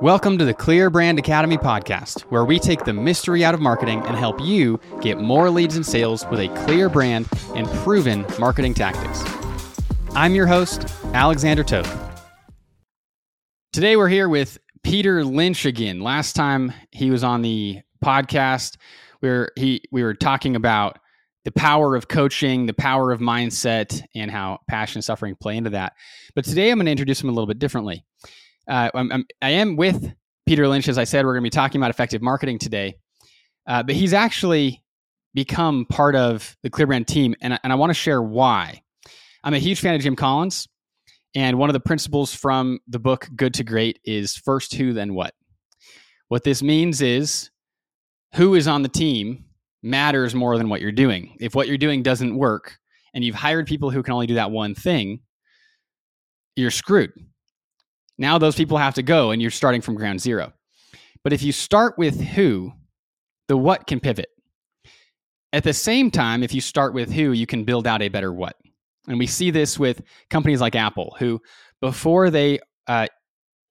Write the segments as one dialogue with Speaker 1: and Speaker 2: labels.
Speaker 1: Welcome to the Clear Brand Academy podcast, where we take the mystery out of marketing and help you get more leads and sales with a clear brand and proven marketing tactics. I'm your host, Alexander Toth. Today we're here with Peter Lynch again. Last time he was on the podcast, where he we were talking about the power of coaching, the power of mindset, and how passion and suffering play into that. But today I'm going to introduce him a little bit differently. Uh, I'm, I'm, I am with Peter Lynch. As I said, we're going to be talking about effective marketing today. Uh, but he's actually become part of the ClearBrand team, and, and I want to share why. I'm a huge fan of Jim Collins, and one of the principles from the book Good to Great is first who, then what. What this means is who is on the team matters more than what you're doing. If what you're doing doesn't work, and you've hired people who can only do that one thing, you're screwed now those people have to go and you're starting from ground zero. But if you start with who, the what can pivot. At the same time, if you start with who, you can build out a better what. And we see this with companies like Apple, who before they uh,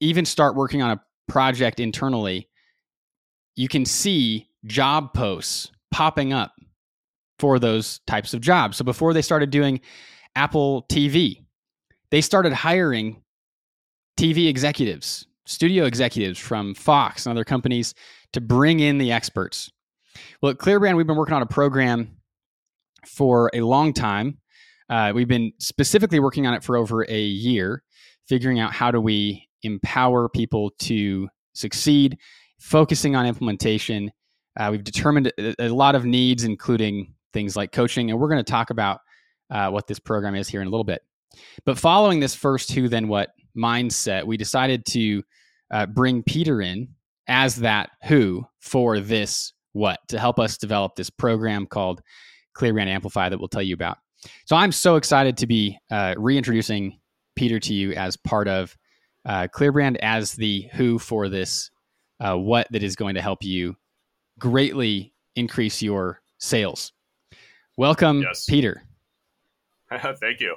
Speaker 1: even start working on a project internally, you can see job posts popping up for those types of jobs. So before they started doing Apple TV, they started hiring TV executives, studio executives from Fox and other companies to bring in the experts. Well, at ClearBrand, we've been working on a program for a long time. Uh, we've been specifically working on it for over a year, figuring out how do we empower people to succeed, focusing on implementation. Uh, we've determined a, a, lot of needs, including things like coaching, and we're going to talk about uh, what this program is here in a little bit. But following this first who, then what mindset, we decided to uh, bring Peter in as that who for this what to help us develop this program called ClearBrand Amplify that we'll tell you about. So I'm so excited to be uh, reintroducing Peter to you as part of uh, ClearBrand as the who for this uh, what that is going to help you greatly increase your sales. Welcome, yes. Peter.
Speaker 2: thank you.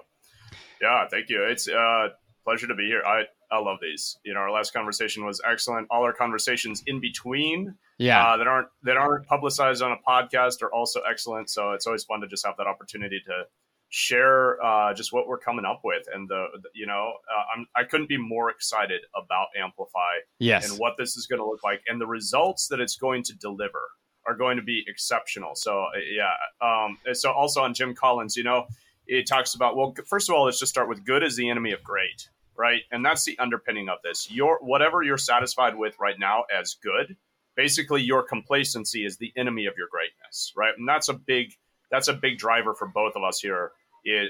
Speaker 2: Yeah, thank you. It's uh, pleasure to be here. I I love these. You know, our last conversation was excellent. All our conversations in between,
Speaker 1: yeah,
Speaker 2: uh, that aren't that aren't publicized on a podcast are also excellent. So it's always fun to just have that opportunity to share uh, just what we're coming up with, and the, the you know, uh, I'm I couldn't be more excited about Amplify,
Speaker 1: yes,
Speaker 2: and what this is going to look like, and the results that it's going to deliver are going to be exceptional. So uh, yeah, um, so also on Jim Collins, you know it talks about well first of all let's just start with good is the enemy of great right and that's the underpinning of this your whatever you're satisfied with right now as good basically your complacency is the enemy of your greatness right and that's a big that's a big driver for both of us here in,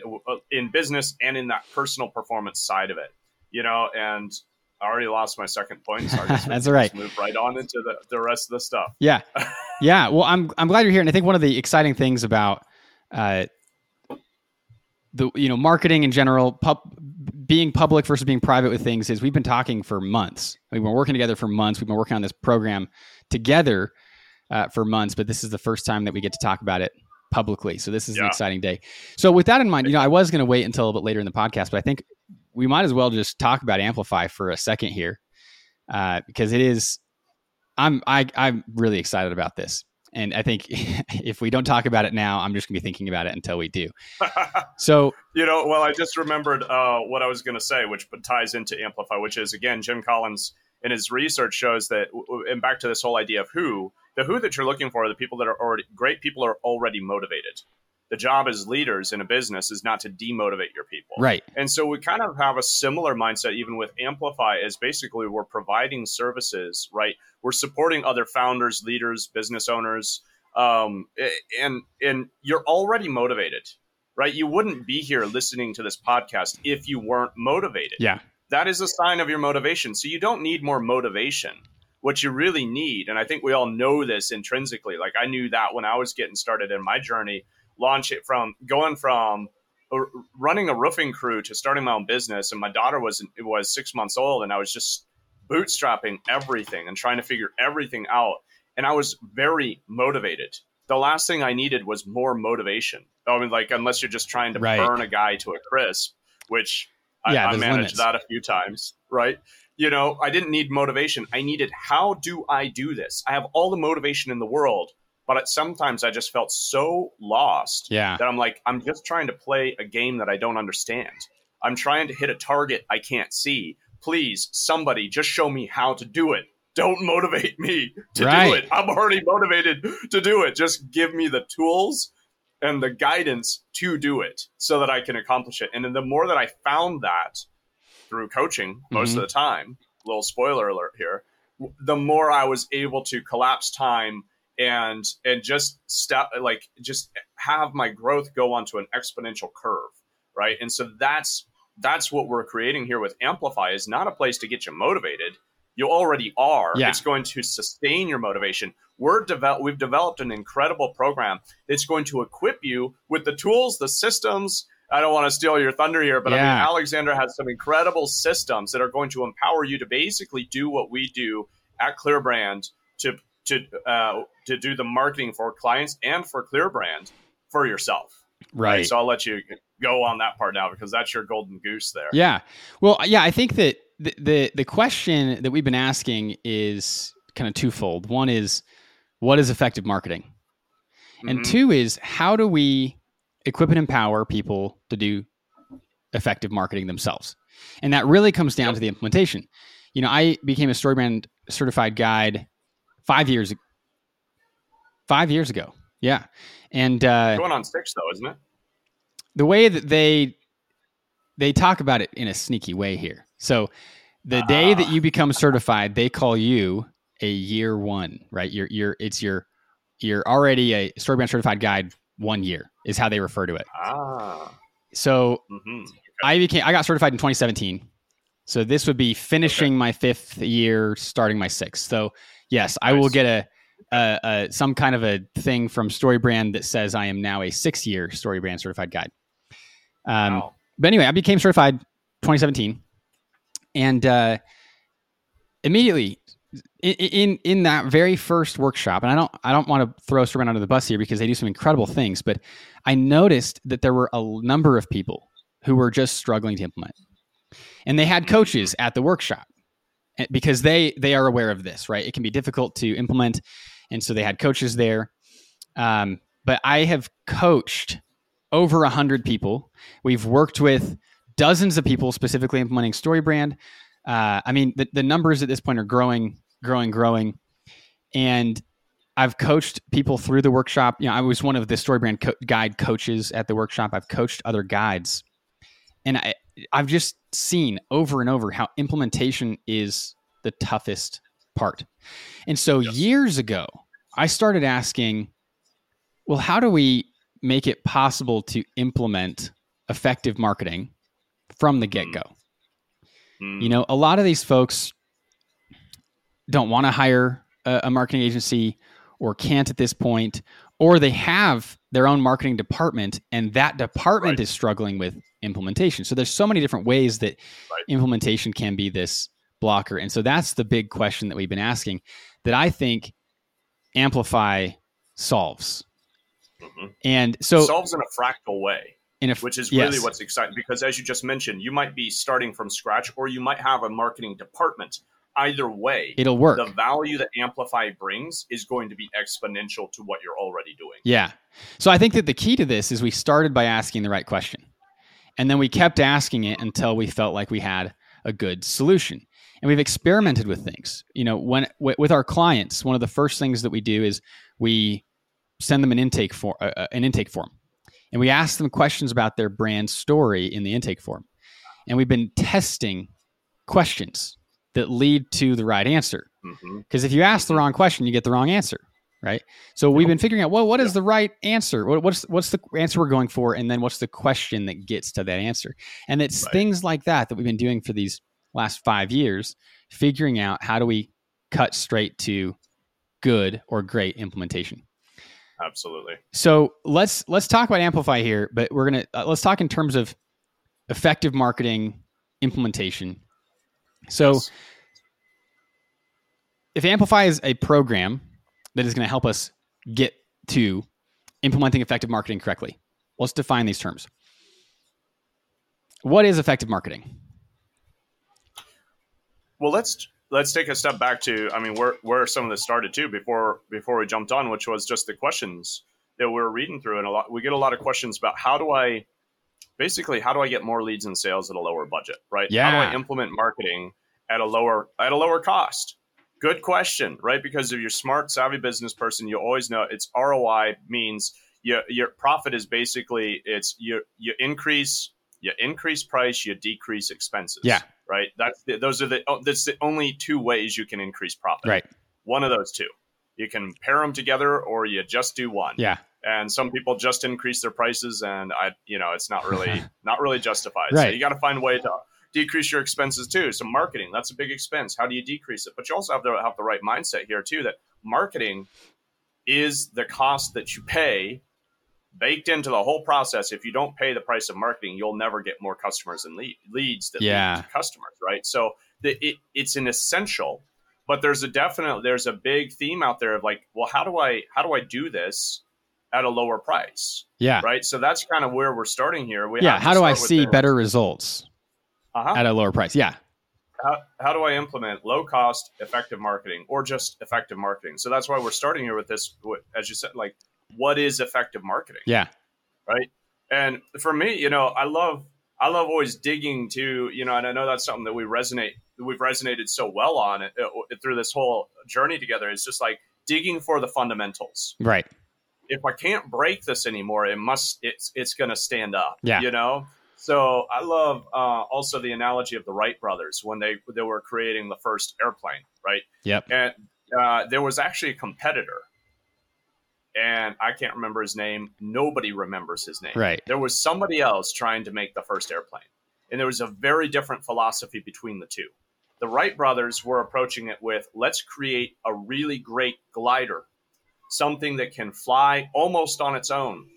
Speaker 2: in business and in that personal performance side of it you know and I already lost my second point. So
Speaker 1: That's all right.
Speaker 2: Move right on into the, the rest of the stuff.
Speaker 1: Yeah, yeah. Well, I'm I'm glad you're here, and I think one of the exciting things about uh, the you know marketing in general, pub, being public versus being private with things is we've been talking for months. We've been working together for months. We've been working on this program together uh, for months, but this is the first time that we get to talk about it publicly. So this is yeah. an exciting day. So with that in mind, you know, I was going to wait until a little bit later in the podcast, but I think we might as well just talk about Amplify for a second here, uh, because it is. I'm I, I'm really excited about this. And I think if we don't talk about it now, I'm just going to be thinking about it until we do. so,
Speaker 2: you know, well, I just remembered uh, what I was going to say, which ties into Amplify, which is again, Jim Collins in his research shows that, and back to this whole idea of who, the who that you're looking for are the people that are already great people are already motivated the job as leaders in a business is not to demotivate your people.
Speaker 1: Right.
Speaker 2: And so we kind of have a similar mindset even with Amplify as basically we're providing services, right? We're supporting other founders, leaders, business owners, um, and and you're already motivated, right? You wouldn't be here listening to this podcast if you weren't motivated.
Speaker 1: Yeah.
Speaker 2: That is a sign of your motivation. So you don't need more motivation. What you really need, and I think we all know this intrinsically. Like I knew that when I was getting started in my journey launch it from going from running a roofing crew to starting my own business and my daughter was was six months old and i was just bootstrapping everything and trying to figure everything out and i was very motivated the last thing i needed was more motivation i mean like unless you're just trying to right. burn a guy to a crisp which
Speaker 1: yeah,
Speaker 2: I, I managed
Speaker 1: limits.
Speaker 2: that a few times, right? You know, I didn't need motivation. I needed how do I do this? I have all the motivation in the world, but at, sometimes I just felt so lost
Speaker 1: Yeah.
Speaker 2: that I'm like, I'm just trying to play a game that I don't understand. I'm trying to hit a target I can't see. Please, somebody, just show me how to do it. Don't motivate me to do it. I'm already motivated to do it. Just give me the tools and the guidance to do it so that I can accomplish it. And then the more that I found that through coaching most
Speaker 1: Mhm.
Speaker 2: of the time, little spoiler alert here, the more I was able to collapse time and and just step like just have my growth go onto an exponential curve, right? And so that's that's what we're creating here with Amplify is not a place to get you motivated. You already are.
Speaker 1: Yeah.
Speaker 2: It's going to sustain your motivation. We're develop we've developed an incredible program that's going to equip you with the tools, the systems. I don't want to steal your thunder here, but I mean Alexander has some incredible systems that are going to empower you to basically do what we do at ClearBrand to to uh, to do the marketing for clients and for ClearBrand for yourself.
Speaker 1: right.
Speaker 2: So I'll let you go on that part now because that's your golden goose there.
Speaker 1: Yeah. Well, yeah, I think that the, the the question that we've been asking is kind of twofold. One is what is effective marketing? And
Speaker 2: Mhm.
Speaker 1: two is how do we equip and empower people to do effective marketing themselves? And that really comes down
Speaker 2: Yep.
Speaker 1: to the implementation. You know, I became a Storybrand certified guide 5 years 5 years ago. Yeah. And uh
Speaker 2: going on six though, isn't it?
Speaker 1: the way that they they talk about it in a sneaky way here. So the day that
Speaker 2: Ah.
Speaker 1: you become certified, they call you a year one, right? You're you're it's your you're already a Storybrand certified guide one year is how they refer to it.
Speaker 2: Ah.
Speaker 1: So
Speaker 2: hmm
Speaker 1: I became I got certified in 2017. So this would be finishing my fifth year, starting my sixth. So yes, I will get a, a, a some kind of a thing from Storybrand that says I am now a six year Storybrand certified guide. Um,
Speaker 2: Wow.
Speaker 1: but anyway, I became certified 2017, and uh, immediately in, in in that very first workshop, and I don't I don't want to throw Storybrand under the bus here because they do some incredible things, but I noticed that there were a number of people who were just struggling to implement, and they had coaches at the workshop because they they are aware of this, right? It can be difficult to implement, and so they had coaches there. Um, but I have coached over a hundred people. We've worked with dozens of people specifically implementing StoryBrand. Uh, I mean, the, the numbers at this point are growing, growing, growing. And I've coached people through the workshop. You know, I was one of the StoryBrand co- guide coaches at the workshop. I've coached other guides, and I, I've just seen over and over how implementation is the toughest part. And so
Speaker 2: Yes.
Speaker 1: years ago, I started asking, well, how do we make it possible to implement effective marketing from the get go?
Speaker 2: Mm.
Speaker 1: You know, a lot of these folks don't want to hire a, a marketing agency or can't at this point, or they have their own marketing department and that department
Speaker 2: Right.
Speaker 1: is struggling with implementation. So there's so many different ways that
Speaker 2: Right.
Speaker 1: implementation can be this blocker. And so that's the big question that we've been asking that I think Amplify solves.
Speaker 2: Mhm.
Speaker 1: And so it
Speaker 2: solves in a fractal way,
Speaker 1: a
Speaker 2: which is
Speaker 1: yes.
Speaker 2: really what's exciting because as you just mentioned, you might be starting from scratch or you might have a marketing department. Either way,
Speaker 1: it'll work.
Speaker 2: the value that Amplify brings is going to be exponential to what you're already doing.
Speaker 1: Yeah. So I think that the key to this is we started by asking the right question. And then we kept asking it until we felt like we had a good solution. And we've experimented with things. You know, when w- with our clients, one of the first things that we do is we send them an intake form, uh, uh, an intake form, and we ask them questions about their brand story in the intake form. And we've been testing questions that lead to the right answer. Because if you ask the wrong question, you get the wrong answer, right? So we've been figuring out, well, what is the right answer? What, what's what's the answer we're going for, and then what's the question that gets to that answer? And it's
Speaker 2: Right.
Speaker 1: things like that that we've been doing for these last five years, figuring out how do we cut straight to good or great implementation.
Speaker 2: Absolutely.
Speaker 1: So let's let's talk about Amplify here, but we're gonna uh, let's talk in terms of effective marketing implementation. So
Speaker 2: Yes.
Speaker 1: if Amplify is a program that is going to help us get to implementing effective marketing correctly, let's define these terms. what is effective marketing?
Speaker 2: Well, let's let's take a step back to I mean where where some of this started too before before we jumped on, which was just the questions that we are reading through, and a lot we get a lot of questions about how do I basically how do I get more leads and sales at a lower budget, right?
Speaker 1: Yeah.
Speaker 2: How do I implement marketing at a lower at a lower cost? Good question, right? Because if you're smart, savvy business person, you always know it's ROI means you, your profit is basically it's you you increase you increase price, you decrease expenses.
Speaker 1: Yeah.
Speaker 2: Right. That's the, those are the oh, that's the only two ways you can increase profit.
Speaker 1: Right.
Speaker 2: One of those two. You can pair them together, or you just do one.
Speaker 1: Yeah.
Speaker 2: And some people just increase their prices, and I, you know, it's not really not really justified. So
Speaker 1: Right.
Speaker 2: you got to find a way to decrease your expenses too. So marketing, that's a big expense. How do you decrease it? But you also have to have the right mindset here too. That marketing is the cost that you pay baked into the whole process. If you don't pay the price of marketing, you'll never get more customers and lead, leads that
Speaker 1: Yeah.
Speaker 2: lead to customers, right? So the, it, it's an essential, but there's a definite there's a big theme out there of like, well, how do I how do I do this at a lower price,
Speaker 1: Yeah.
Speaker 2: right? So that's kind of where we're starting here. We
Speaker 1: Yeah.
Speaker 2: have
Speaker 1: How do I see better results
Speaker 2: Uh-huh.
Speaker 1: at a lower price? Yeah.
Speaker 2: how, how do I implement low cost, effective marketing or just effective marketing? So that's why we're starting here with this, as you said, like, what is effective marketing?
Speaker 1: Yeah.
Speaker 2: Right. And for me, you know, I love, I love always digging to, you know, and I know that's something that we resonate, we've resonated so well on it, uh, through this whole journey together. It's just like digging for the fundamentals.
Speaker 1: Right.
Speaker 2: If I can't break this anymore, it must, it's, it's going to stand up.
Speaker 1: Yeah.
Speaker 2: You know? So I love uh, also the analogy of the Wright brothers when they they were creating the first airplane, right?
Speaker 1: Yep.
Speaker 2: And uh, there was actually a competitor, and I can't remember his name. Nobody remembers his name.
Speaker 1: Right.
Speaker 2: There was somebody else trying to make the first airplane, and there was a very different philosophy between the two. The Wright brothers were approaching it with, "Let's create a really great glider, something that can fly almost on its own."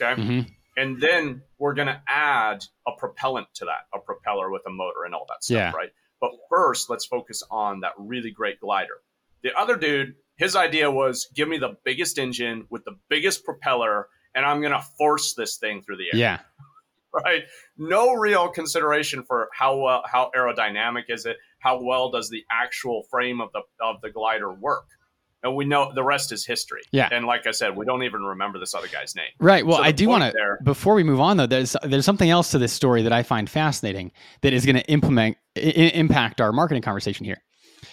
Speaker 2: Okay
Speaker 1: hmm
Speaker 2: and then we're going to add a propellant to that a propeller with a motor and all that stuff
Speaker 1: Yeah.
Speaker 2: right? But first let's focus on that really great glider. The other dude his idea was give me the biggest engine with the biggest propeller and i'm going to force this thing through the air.
Speaker 1: Yeah.
Speaker 2: right? No real consideration for how well how aerodynamic is it how well does the actual frame of the of the glider work and we know the rest is history
Speaker 1: Yeah.
Speaker 2: and like i said we don't even remember this other guy's name
Speaker 1: Right. Well,
Speaker 2: So
Speaker 1: I do want to before we move on though. There's there's something else to this story that I find fascinating that is going to implement I- I- impact our marketing conversation here,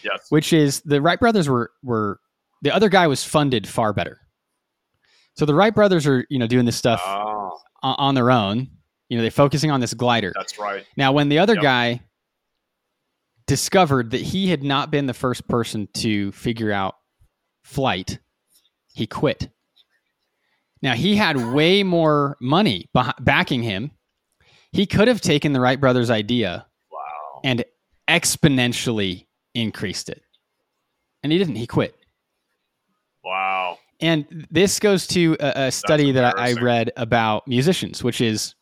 Speaker 2: yes
Speaker 1: which is the Wright brothers were were the other guy was funded far better. So the Wright brothers are you know doing this stuff ah.
Speaker 2: oh
Speaker 1: on, on their own. You know they're focusing on this glider.
Speaker 2: That's right.
Speaker 1: Now, when the other
Speaker 2: Yep.
Speaker 1: guy discovered that he had not been the first person to figure out flight, he quit. Now, he had way more money backing him. He could have taken the Wright brothers' idea
Speaker 2: Wow.
Speaker 1: and exponentially increased it. And he didn't, he quit.
Speaker 2: Wow.
Speaker 1: And this goes to a, a study that I, read about musicians, which is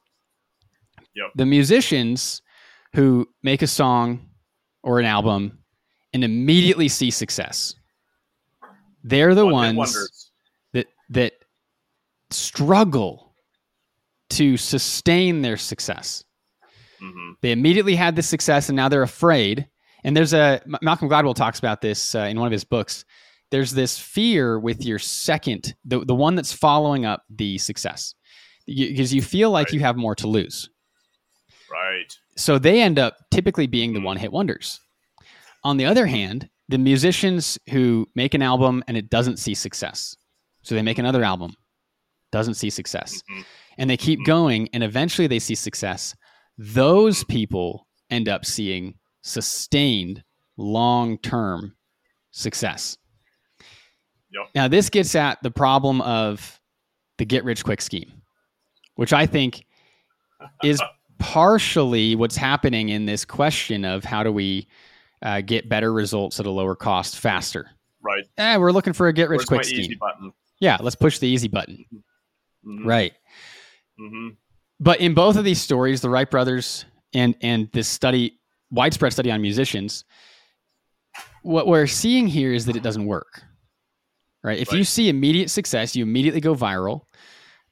Speaker 2: Yep.
Speaker 1: the musicians who make a song or an album and immediately see success. They're the
Speaker 2: One-hit
Speaker 1: ones that that struggle to sustain their success.
Speaker 2: Mhm.
Speaker 1: They immediately had this success and now they're afraid. And there's a Malcolm Gladwell talks about this uh, in one of his books. There's this fear with your second, the, the one that's following up the success, because you, feel like
Speaker 2: Right.
Speaker 1: you have more to lose.
Speaker 2: Right.
Speaker 1: So they end up typically being the
Speaker 2: Mhm.
Speaker 1: one hit wonders. On the other hand, the musicians who make an album and it doesn't see success, so they make another album, doesn't see success,
Speaker 2: Mhm.
Speaker 1: and they keep
Speaker 2: Mhm.
Speaker 1: going, and eventually they see success. Those people end up seeing sustained long term success.
Speaker 2: Yep.
Speaker 1: Now, this gets at the problem of the get rich quick scheme, which I think is partially what's happening in this question of how do we uh, get better results at a lower cost faster.
Speaker 2: Right.
Speaker 1: Eh, we're looking for a get rich
Speaker 2: Where's
Speaker 1: quick scheme. Yeah, let's push the easy button.
Speaker 2: Mhm.
Speaker 1: Right.
Speaker 2: hmm
Speaker 1: But in both of these stories, the Wright brothers and and this study, widespread study on musicians, what we're seeing here is that it doesn't work. Right? If you see immediate success, you immediately go viral.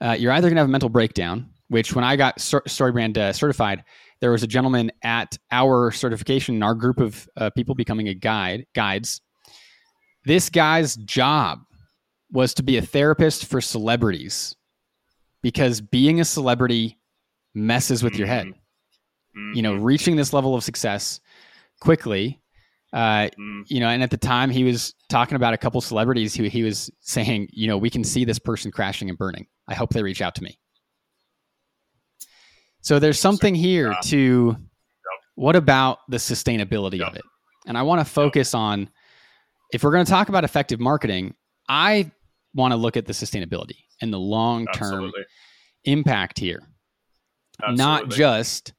Speaker 1: Uh, you're either going to have a mental breakdown, which when I got StoryBrand uh, certified, there was a gentleman at our certification, our group of uh, people becoming a guide guides. This guy's job was to be a therapist for celebrities because being a celebrity messes with your head.
Speaker 2: Mm-hmm.
Speaker 1: You know, reaching this level of success quickly. Uh,
Speaker 2: Mm.
Speaker 1: you know, and at the time he was talking about a couple celebrities who he was saying, you know, we can see this person crashing and burning. I hope they reach out to me. So there's something here
Speaker 2: Yeah.
Speaker 1: to what about the sustainability of it? And I want to focus on if we're going to talk about effective marketing, I want to look at the sustainability and the long term impact here. Not just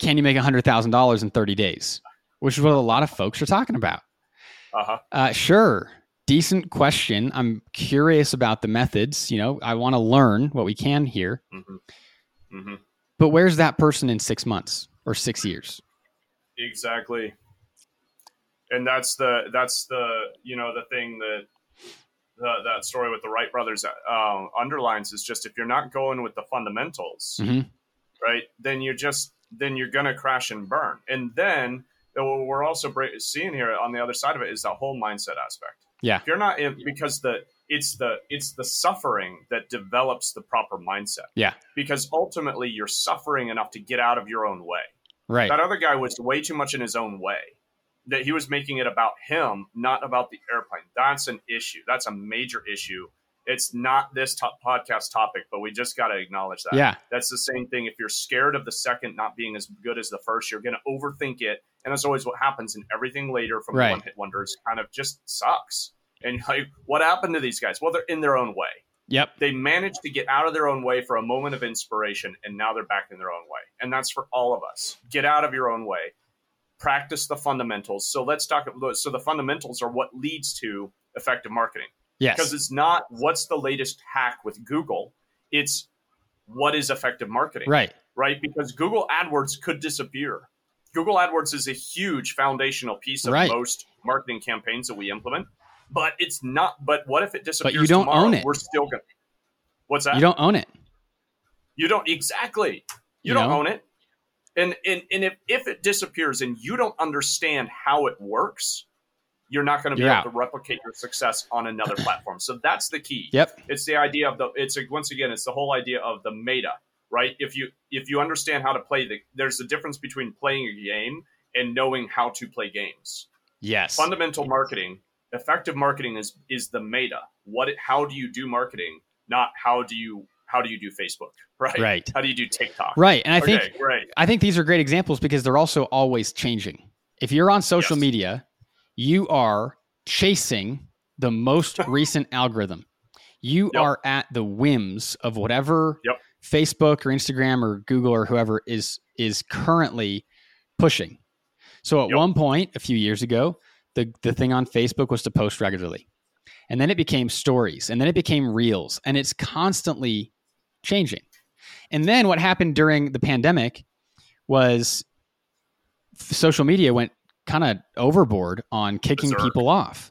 Speaker 1: can you make $100,000 in 30 days, which is what a lot of folks are talking about.
Speaker 2: Uh-huh.
Speaker 1: Uh, sure. Decent question. I'm curious about the methods. You know, I want to learn what we can here.
Speaker 2: hmm hmm
Speaker 1: But where's that person in six months or six years?
Speaker 2: Exactly. And that's the that's the you know the thing that the, that story with the Wright brothers uh, underlines is just if you're not going with the fundamentals,
Speaker 1: Mhm.
Speaker 2: right? Then you're just then you're gonna crash and burn. And then uh, what we're also seeing here on the other side of it is that whole mindset aspect.
Speaker 1: Yeah.
Speaker 2: If you're not in because the it's the it's the suffering that develops the proper mindset.
Speaker 1: Yeah.
Speaker 2: Because ultimately you're suffering enough to get out of your own way.
Speaker 1: Right.
Speaker 2: That other guy was way too much in his own way. That he was making it about him, not about the airplane. That's an issue. That's a major issue. It's not this top podcast topic, but we just got to acknowledge that.
Speaker 1: Yeah.
Speaker 2: That's the same thing. If you're scared of the second not being as good as the first, you're going to overthink it. And that's always what happens. And everything later from
Speaker 1: Right.
Speaker 2: one hit wonders kind of just sucks. And like, what happened to these guys? Well, they're in their own way.
Speaker 1: Yep.
Speaker 2: they managed to get out of their own way for a moment of inspiration and now they're back in their own way. And that's for all of us. Get out of your own way. Practice the fundamentals. So let's talk so the fundamentals are what leads to effective marketing. Because it's not what's the latest hack with google. It's what is effective marketing.
Speaker 1: Right.
Speaker 2: right? Because google adwords could disappear. Google adwords is a huge foundational piece of
Speaker 1: Right.
Speaker 2: most marketing campaigns that we implement but it's not but what if it disappears But you
Speaker 1: don't
Speaker 2: tomorrow?
Speaker 1: own it.
Speaker 2: we're still gonna what's that
Speaker 1: You don't own it.
Speaker 2: you don't exactly. You,
Speaker 1: You
Speaker 2: don't
Speaker 1: know?
Speaker 2: own it. And and, and if, if it disappears and you don't understand how it works, you're not going to be able to replicate your success on another platform. So that's the key.
Speaker 1: Yep.
Speaker 2: It's the idea of the it's a, once again it's the whole idea of the meta, right? If you if you understand how to play the there's a difference between playing a game and knowing how to play games.
Speaker 1: Yes.
Speaker 2: Fundamental marketing, effective marketing is is the meta. What how do you do marketing, not how do you how do you do Facebook, right?
Speaker 1: Right.
Speaker 2: How do you do TikTok?
Speaker 1: Right. And I think
Speaker 2: right.
Speaker 1: I think these are great examples because they're also always changing. If you're on social
Speaker 2: Yes.
Speaker 1: media, you are chasing the most recent algorithm. You
Speaker 2: Yep.
Speaker 1: are at the whims of whatever
Speaker 2: Yep.
Speaker 1: Facebook or Instagram or Google or whoever is is currently pushing. So at
Speaker 2: Yep.
Speaker 1: one point a few years ago, the the thing on Facebook was to post regularly. And then it became stories and then it became reels and it's constantly changing. And then what happened during the pandemic was social media went kind of overboard on kicking
Speaker 2: Berserk.
Speaker 1: people off.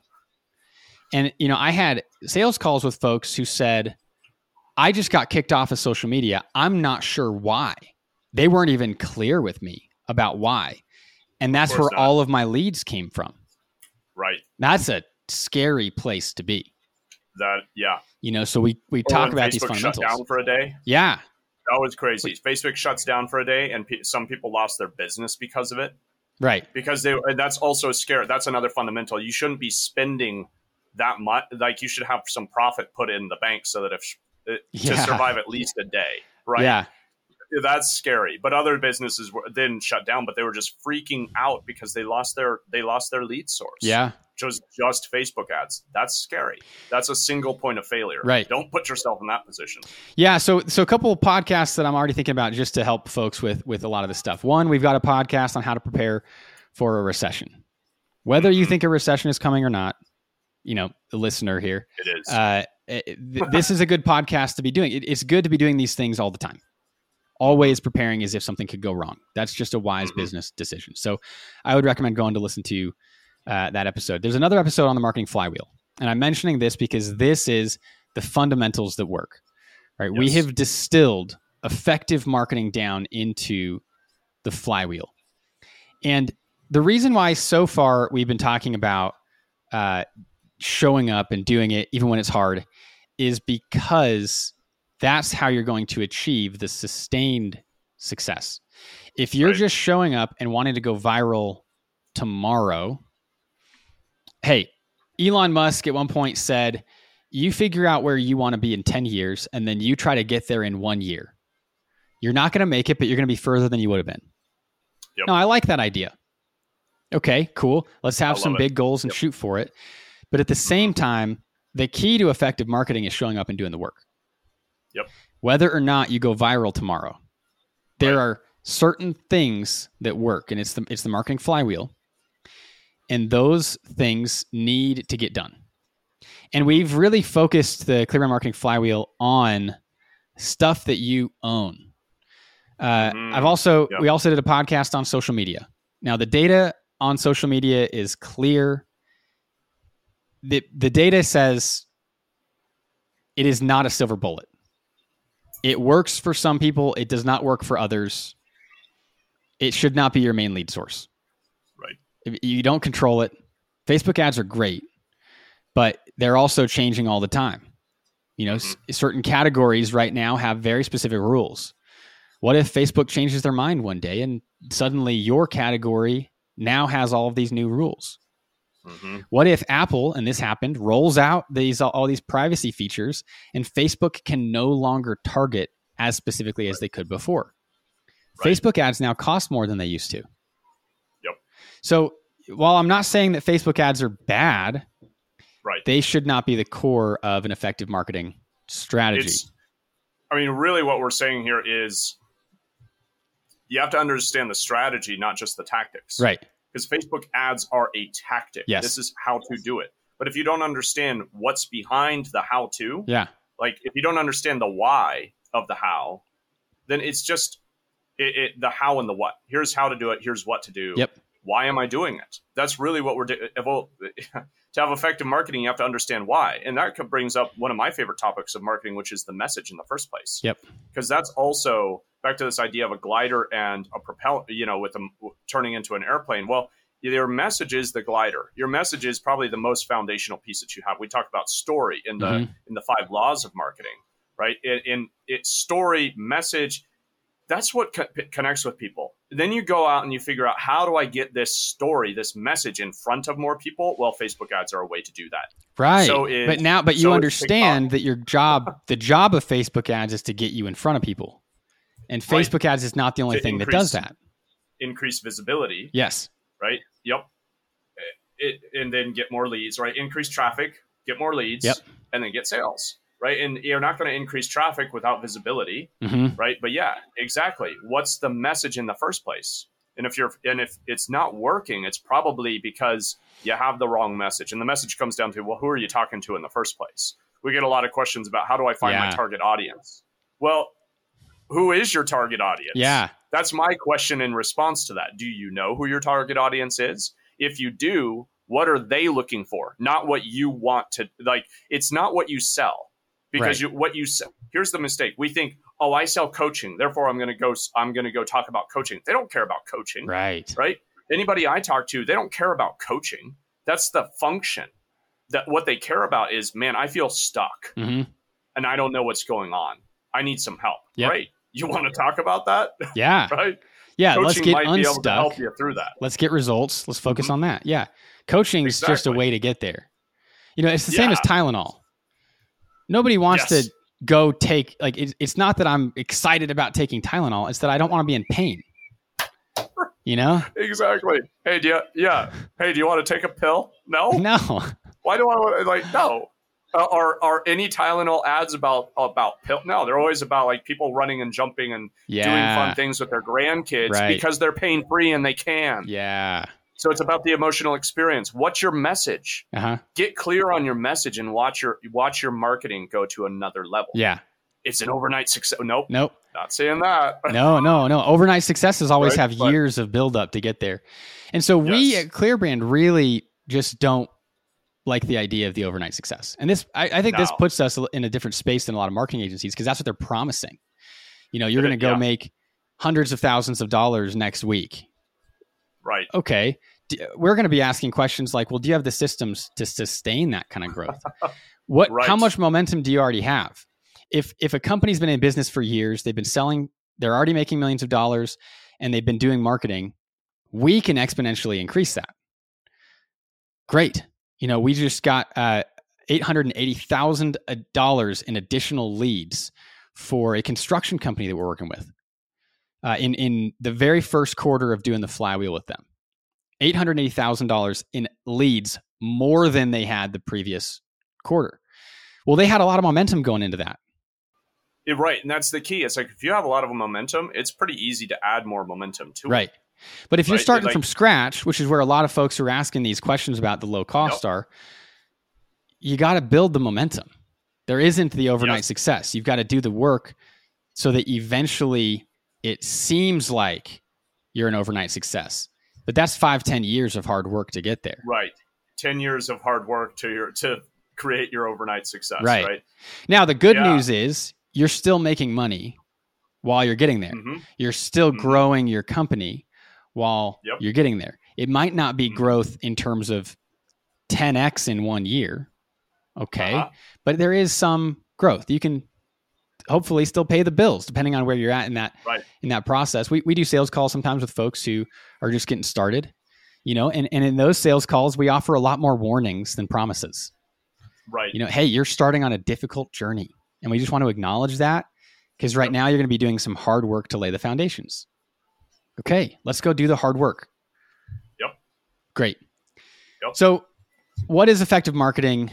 Speaker 1: And you know, I had sales calls with folks who said, "I just got kicked off of social media. I'm not sure why." They weren't even clear with me about why. And that's where
Speaker 2: not.
Speaker 1: all of my leads came from.
Speaker 2: Right.
Speaker 1: That's a scary place to be.
Speaker 2: That yeah.
Speaker 1: You know, so we we
Speaker 2: Or
Speaker 1: talk about
Speaker 2: Facebook
Speaker 1: these
Speaker 2: shut
Speaker 1: fundamentals.
Speaker 2: down for a day.
Speaker 1: Yeah.
Speaker 2: That was crazy. Facebook shuts down for a day, and pe- some people lost their business because of it.
Speaker 1: Right.
Speaker 2: Because they and that's also scary. That's another fundamental. You shouldn't be spending that much. Like you should have some profit put in the bank so that if
Speaker 1: Yeah.
Speaker 2: to survive at least a day, right?
Speaker 1: Yeah.
Speaker 2: That's scary. But other businesses were, didn't shut down, but they were just freaking out because they lost their they lost their lead source.
Speaker 1: Yeah.
Speaker 2: was just Facebook ads. That's scary. That's a single point of failure.
Speaker 1: Right.
Speaker 2: Don't put yourself in that position.
Speaker 1: Yeah, so so a couple of podcasts that I'm already thinking about just to help folks with with a lot of this stuff. One, we've got a podcast on how to prepare for a recession. Whether you
Speaker 2: Mhm.
Speaker 1: think a recession is coming or not, you know, the listener here,
Speaker 2: It is.
Speaker 1: uh, it- this is a good podcast to be doing. It, it's good to be doing these things all the time. Always preparing as if something could go wrong. That's just a wise
Speaker 2: Mhm.
Speaker 1: business decision. So, I would recommend going to listen to uh, that episode. There's another episode on the marketing flywheel, and I'm mentioning this because this is the fundamentals that work. Right? We have distilled effective marketing down into the flywheel. And the reason why so far we've been talking about uh, showing up and doing it even when it's hard is because that's how you're going to achieve the sustained success. If you're
Speaker 2: Right.
Speaker 1: just showing up and wanting to go viral tomorrow, hey, Elon Musk at one point said, you figure out where you want to be in 10 years and then you try to get there in one year. You're not going to make it, but you're going to be further than you would have been.
Speaker 2: Yep.
Speaker 1: No, I like that idea. Okay, cool. Let's have some
Speaker 2: it.
Speaker 1: big goals and
Speaker 2: Yep.
Speaker 1: shoot for it. But at the same mm-hmm. time, the key to effective marketing is showing up and doing the work.
Speaker 2: Yep.
Speaker 1: Whether or not you go viral tomorrow, there
Speaker 2: Right.
Speaker 1: are certain things that work, and it's the it's the marketing flywheel, and those things need to get done. And we've really focused the Clear Brand Marketing flywheel on stuff that you own. Uh,
Speaker 2: Mhm.
Speaker 1: I've also
Speaker 2: Yep.
Speaker 1: we also did a podcast on social media. Now the data on social media is clear. The the data says it is not a silver bullet. It works for some people, it does not work for others. It should not be your main lead source.
Speaker 2: Right.
Speaker 1: If you don't control it. Facebook ads are great, but they're also changing all the time. You know, mm-hmm. s- certain categories right now have very specific rules. What if Facebook changes their mind one day and suddenly your category now has all of these new rules?
Speaker 2: Hmm
Speaker 1: What if Apple, and this happened, rolls out these all these privacy features and Facebook can no longer target as specifically as they could before?
Speaker 2: Right.
Speaker 1: Facebook ads now cost more than they used to.
Speaker 2: Yep.
Speaker 1: So while I'm not saying that Facebook ads are bad,
Speaker 2: Right.
Speaker 1: they should not be the core of an effective marketing strategy.
Speaker 2: It's, I mean, really, what we're saying here is you have to understand the strategy, not just the tactics.
Speaker 1: right.
Speaker 2: Because Facebook ads are a tactic.
Speaker 1: Yes.
Speaker 2: This is how to do it. But if you don't understand what's behind the how to,
Speaker 1: Yeah.
Speaker 2: like if you don't understand the why of the how, then it's just it, it, the how and the what. Here's how to do it. Here's what to do.
Speaker 1: Yep.
Speaker 2: Why am I doing it? That's really what we're doing. Well, to have effective marketing, you have to understand why, and that brings up one of my favorite topics of marketing, which is the message in the first place.
Speaker 1: Yep.
Speaker 2: Because that's also back to this idea of a glider and a propeller. You know, with them turning into an airplane. Well, your message is the glider. Your message is probably the most foundational piece that you have. We talk about story in the
Speaker 1: Mhm.
Speaker 2: in the five laws of marketing, right? In, in it's story, message. That's what co- connects with people. Then you go out and you figure out how do I get this story, this message in front of more people? Well, Facebook ads are a way to do that.
Speaker 1: Right.
Speaker 2: So is-
Speaker 1: but now but you
Speaker 2: so
Speaker 1: understand that your job the job of Facebook ads is to get you in front of people. And
Speaker 2: Right.
Speaker 1: Facebook ads is not the only
Speaker 2: To
Speaker 1: thing that does that.
Speaker 2: Increase visibility,
Speaker 1: Yes.
Speaker 2: right? Yep. Eh, it, and then get more leads, right? Increase traffic, get more leads,
Speaker 1: Yep.
Speaker 2: and then get sales, right? And you're not going to increase traffic without visibility.
Speaker 1: hmm
Speaker 2: right? But yeah exactly. What's the message in the first place? And if you're and if it's not working it's probably because you have the wrong message. And the message comes down to well who are you talking to in the first place? We get a lot of questions about how do i find my target audience? Well who is your target audience?
Speaker 1: Yeah.
Speaker 2: that's my question in response to that. Do you know who your target audience is? If you do what are they looking for? Not what you want to like it's not what you sell because
Speaker 1: Right.
Speaker 2: you, what you sell here's the mistake we think oh i sell coaching therefore i'm going to go i'm going to go talk about coaching they don't care about coaching
Speaker 1: Right.
Speaker 2: right anybody i talk to they don't care about coaching that's the function that what they care about is man i feel stuck
Speaker 1: hmm
Speaker 2: and i don't know what's going on i need some help
Speaker 1: Yep.
Speaker 2: right you want to talk about that
Speaker 1: Yeah.
Speaker 2: right
Speaker 1: Yeah.
Speaker 2: coaching
Speaker 1: let's get
Speaker 2: might be able to help
Speaker 1: unstuck.
Speaker 2: you through that
Speaker 1: Let's get results. Let's focus
Speaker 2: Mhm.
Speaker 1: on that. Yeah. Coaching is just a way to get there. You know, it's the same as Tylenol. Nobody wants
Speaker 2: Yes.
Speaker 1: to go take like it's, it's not that I'm excited about taking Tylenol, it's that I don't want to be in pain. You know?
Speaker 2: exactly hey do you yeah hey do you want to take a pill no
Speaker 1: No.
Speaker 2: why do i want like no uh, are are any tylenol ads about about pill no they're always about like people running and jumping and doing fun things with their grandkids
Speaker 1: Right.
Speaker 2: because they're pain free and they can
Speaker 1: Yeah.
Speaker 2: So it's about the emotional experience what's your message
Speaker 1: Uh-huh.
Speaker 2: get clear on your message and watch your watch your marketing go to another level
Speaker 1: Yeah.
Speaker 2: it's an overnight success nope
Speaker 1: Nope.
Speaker 2: not saying that
Speaker 1: No, no, no. Overnight successes always
Speaker 2: Right,
Speaker 1: have
Speaker 2: but-
Speaker 1: years of buildup to get there. And so we
Speaker 2: Yes.
Speaker 1: at Clearbrand really just don't like the idea of the overnight success. And this I, I think this puts us in a different space than a lot of marketing agencies because that's what they're promising. You know, you're going to go
Speaker 2: yeah.
Speaker 1: make hundreds of thousands of dollars next week.
Speaker 2: Right.
Speaker 1: Okay. We're going to be asking questions like, well, do you have the systems to sustain that kind of growth? What how much momentum do you already have? If if a company's been in business for years, they've been selling, they're already making millions of dollars and they've been doing marketing, we can exponentially increase that. Great. You know, we just got uh, $880,000 uh, in additional leads for a construction company that we're working with uh, in, in the very first quarter of doing the flywheel with them. $880,000 in leads more than they had the previous quarter. Well, they had a lot of momentum going into that.
Speaker 2: Right. And that's the key. It's like if you have a lot of momentum, it's pretty easy to add more momentum to it.
Speaker 1: Right. But if you're
Speaker 2: Right,
Speaker 1: starting
Speaker 2: like-
Speaker 1: from scratch, which is where a lot of folks are asking these questions about the low cost
Speaker 2: Yep.
Speaker 1: are, you got to build the momentum. There isn't the overnight
Speaker 2: Yes.
Speaker 1: success. You've got to do the work so that eventually it seems like you're an overnight success. But that's five, ten years of hard work to get there.
Speaker 2: Right. 10 years of hard work to your to create your overnight success,
Speaker 1: Right.
Speaker 2: right?
Speaker 1: Now, the good
Speaker 2: Yeah.
Speaker 1: news is you're still making money while you're getting there.
Speaker 2: hmm
Speaker 1: You're still
Speaker 2: Mhm.
Speaker 1: growing your company while
Speaker 2: Yep.
Speaker 1: you're getting there. It might not be
Speaker 2: Mhm.
Speaker 1: growth in terms of 10x in one year. Okay.
Speaker 2: Uh-huh.
Speaker 1: But there is some growth. You can hopefully still pay the bills depending on where you're at in that
Speaker 2: Right.
Speaker 1: in that process. We we do sales calls sometimes with folks who are just getting started, you know, and, and in those sales calls we offer a lot more warnings than promises
Speaker 2: Right.
Speaker 1: you know, hey, you're starting on a difficult journey. And we just want to acknowledge that because right
Speaker 2: Yep.
Speaker 1: now you're going to be doing some hard work to lay the foundations. Okay, let's go do the hard work.
Speaker 2: Yep.
Speaker 1: Great.
Speaker 2: Yep.
Speaker 1: So, what is effective marketing?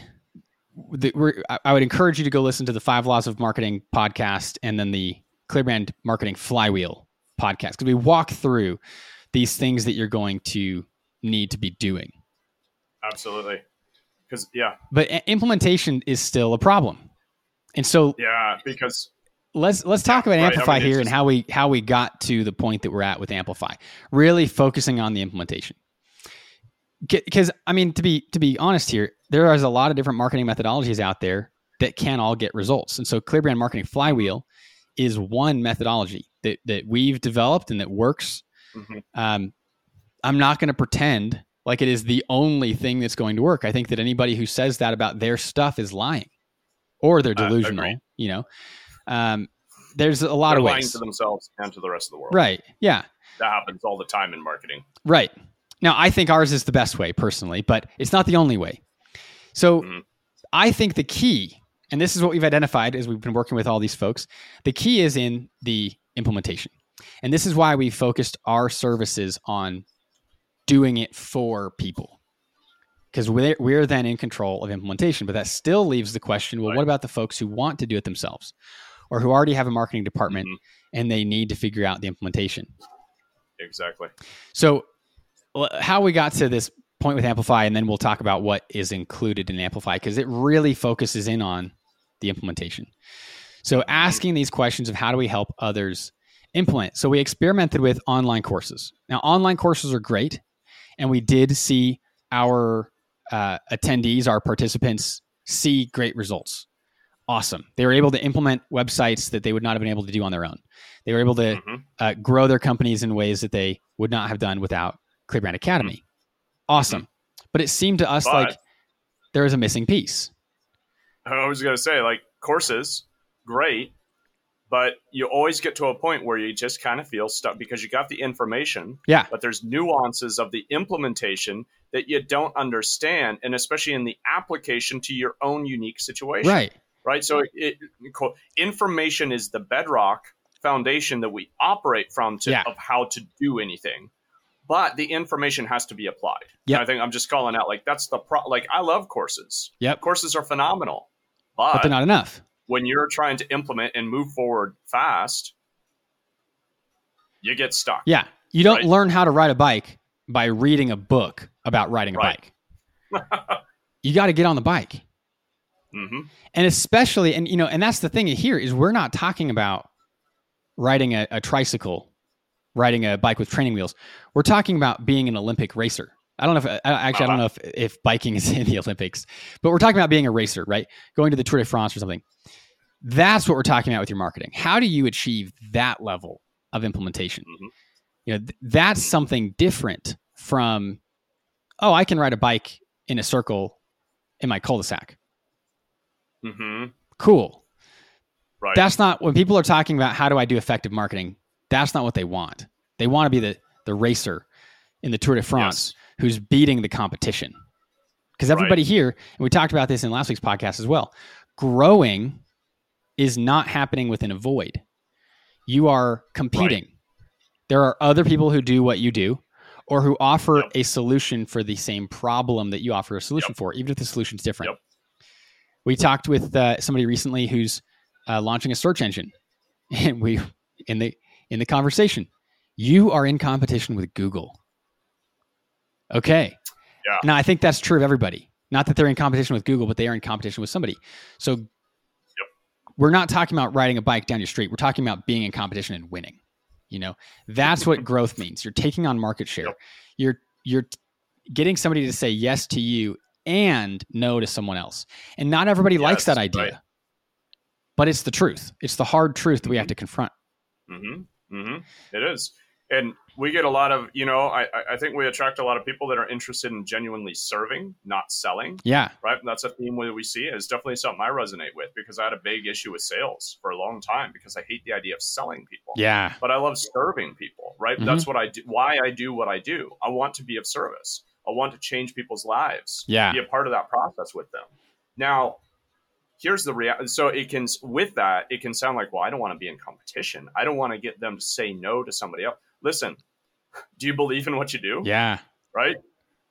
Speaker 1: The, I- would encourage you to go listen to the Five Laws of Marketing podcast and then the Clearbrand Marketing Flywheel podcast because we walk through these things that you're going to need to be doing.
Speaker 2: Absolutely. Because yeah,
Speaker 1: But implementation is still a problem. And so
Speaker 2: yeah, because
Speaker 1: let's let's talk about
Speaker 2: right. I
Speaker 1: amplify
Speaker 2: mean,
Speaker 1: here and how we how we got to the point that we're at with amplify really focusing on the implementation because i mean to be to be honest here there is a lot of different marketing methodologies out there that can all get results. And so clearbrand marketing flywheel is one methodology that that we've developed and that works.
Speaker 2: Mhm.
Speaker 1: um, i'm not going to pretend like it is the only thing that's going to work. I think that anybody who says that about their stuff is lying or they're delusional you know? Um, there's a lot
Speaker 2: they're
Speaker 1: of
Speaker 2: lying
Speaker 1: ways.
Speaker 2: to themselves and to the rest of the world.
Speaker 1: right yeah.
Speaker 2: That happens all the time in marketing.
Speaker 1: right now i think ours is the best way personally but it's not the only way so
Speaker 2: Mhm.
Speaker 1: i think the key and this is what we've identified as we've been working with all these folks the key is in the implementation and this is why we focused our services on doing it for people because we're, we're then in control of implementation but that still leaves the question well
Speaker 2: Right.
Speaker 1: what about the folks who want to do it themselves or who already have a marketing department
Speaker 2: Mhm.
Speaker 1: and they need to figure out the implementation
Speaker 2: Exactly.
Speaker 1: so, how we got to this point with Amplify, and then we'll talk about what is included in Amplify because it really focuses in on the implementation. So, asking these questions of how do we help others implement. So, we experimented with online courses. Now, online courses are great, and we did see our uh, attendees, our participants, see great results. Awesome. They were able to implement websites that they would not have been able to do on their own. They were able to
Speaker 2: Mhm.
Speaker 1: uh, grow their companies in ways that they would not have done without Clearbrand Academy. Awesome. But it seemed to us
Speaker 2: But-
Speaker 1: like there was a missing piece.
Speaker 2: I was going to say, like, courses, great, but you always get to a point where you just kind of feel stuck because you got the information,
Speaker 1: Yeah.
Speaker 2: but there's nuances of the implementation that you don't understand, and especially in the application to your own unique situation.
Speaker 1: Right.
Speaker 2: Right. So, it, information is the bedrock foundation that we operate from to,
Speaker 1: Yeah.
Speaker 2: of how to do anything. But the information has to be applied. Yeah, I think I'm just calling out like that's the pro. Like I love courses.
Speaker 1: Yep.
Speaker 2: Courses are phenomenal,
Speaker 1: But they're not enough.
Speaker 2: when you're trying to implement and move forward fast, you get stuck.
Speaker 1: Yeah. You don't
Speaker 2: Right.
Speaker 1: learn how to ride a bike by reading a book about riding a
Speaker 2: Right.
Speaker 1: bike. You got to get on the bike.
Speaker 2: hmm
Speaker 1: And especially, and you know, and that's the thing here is we're not talking about riding a, a tricycle, riding a bike with training wheels. We're talking about being an Olympic racer. I don't know if I- actually I don't know if, if biking is in the Olympics, but we're talking about being a racer, right? Going to the Tour de France or something. That's what we're talking about with your marketing. How do you achieve that level of implementation?
Speaker 2: Mhm.
Speaker 1: You know, th- that's something different from, oh, I can ride a bike in a circle in my cul-de-sac.
Speaker 2: hmm
Speaker 1: Cool.
Speaker 2: Right.
Speaker 1: That's not when people are talking about how do I do effective marketing. That's not what they want. They want to be the the racer in the Tour de France
Speaker 2: Yes.
Speaker 1: who's beating the competition. Because everybody here, and we talked about this in last week's podcast as well, growing is not happening within a void. You are competing. There are other people who do what you do or who offer
Speaker 2: Yep.
Speaker 1: a solution for the same problem that you offer a solution for, even if the solution's different.
Speaker 2: Yep.
Speaker 1: We talked with uh, somebody recently who's uh, launching a search engine, and we in the in the conversation, you are in competition with Google. Okay.
Speaker 2: Yeah.
Speaker 1: Now I think that's true of everybody. Not that they're in competition with Google, but they are in competition with somebody. So we're not talking about riding a bike down your street. We're talking about being in competition and winning. You know, that's what growth means. You're taking on market share.
Speaker 2: Yep.
Speaker 1: You're you're getting somebody to say yes to you and no to someone else. And not everybody likes that idea.
Speaker 2: right.
Speaker 1: But it's the truth. It's the hard truth that we have to confront.
Speaker 2: hmm hmm It is, and we get a lot of you know. I I- think we attract a lot of people that are interested in genuinely serving, not selling.
Speaker 1: Yeah.
Speaker 2: Right, and that's a theme that we see. It's definitely something I resonate with because I had a big issue with sales for a long time because I hate the idea of selling people.
Speaker 1: Yeah.
Speaker 2: but I love serving people, right?
Speaker 1: Mhm.
Speaker 2: That's what I do. Why I do what I do. I want to be of service. I want to change people's lives.
Speaker 1: Yeah.
Speaker 2: Be a part of that process with them. Now, here's the reality. So it can, with that, it can sound like, well, I don't want to be in competition. I don't want to get them to say no to somebody else. Listen, do you believe in what you do?
Speaker 1: Yeah.
Speaker 2: Right?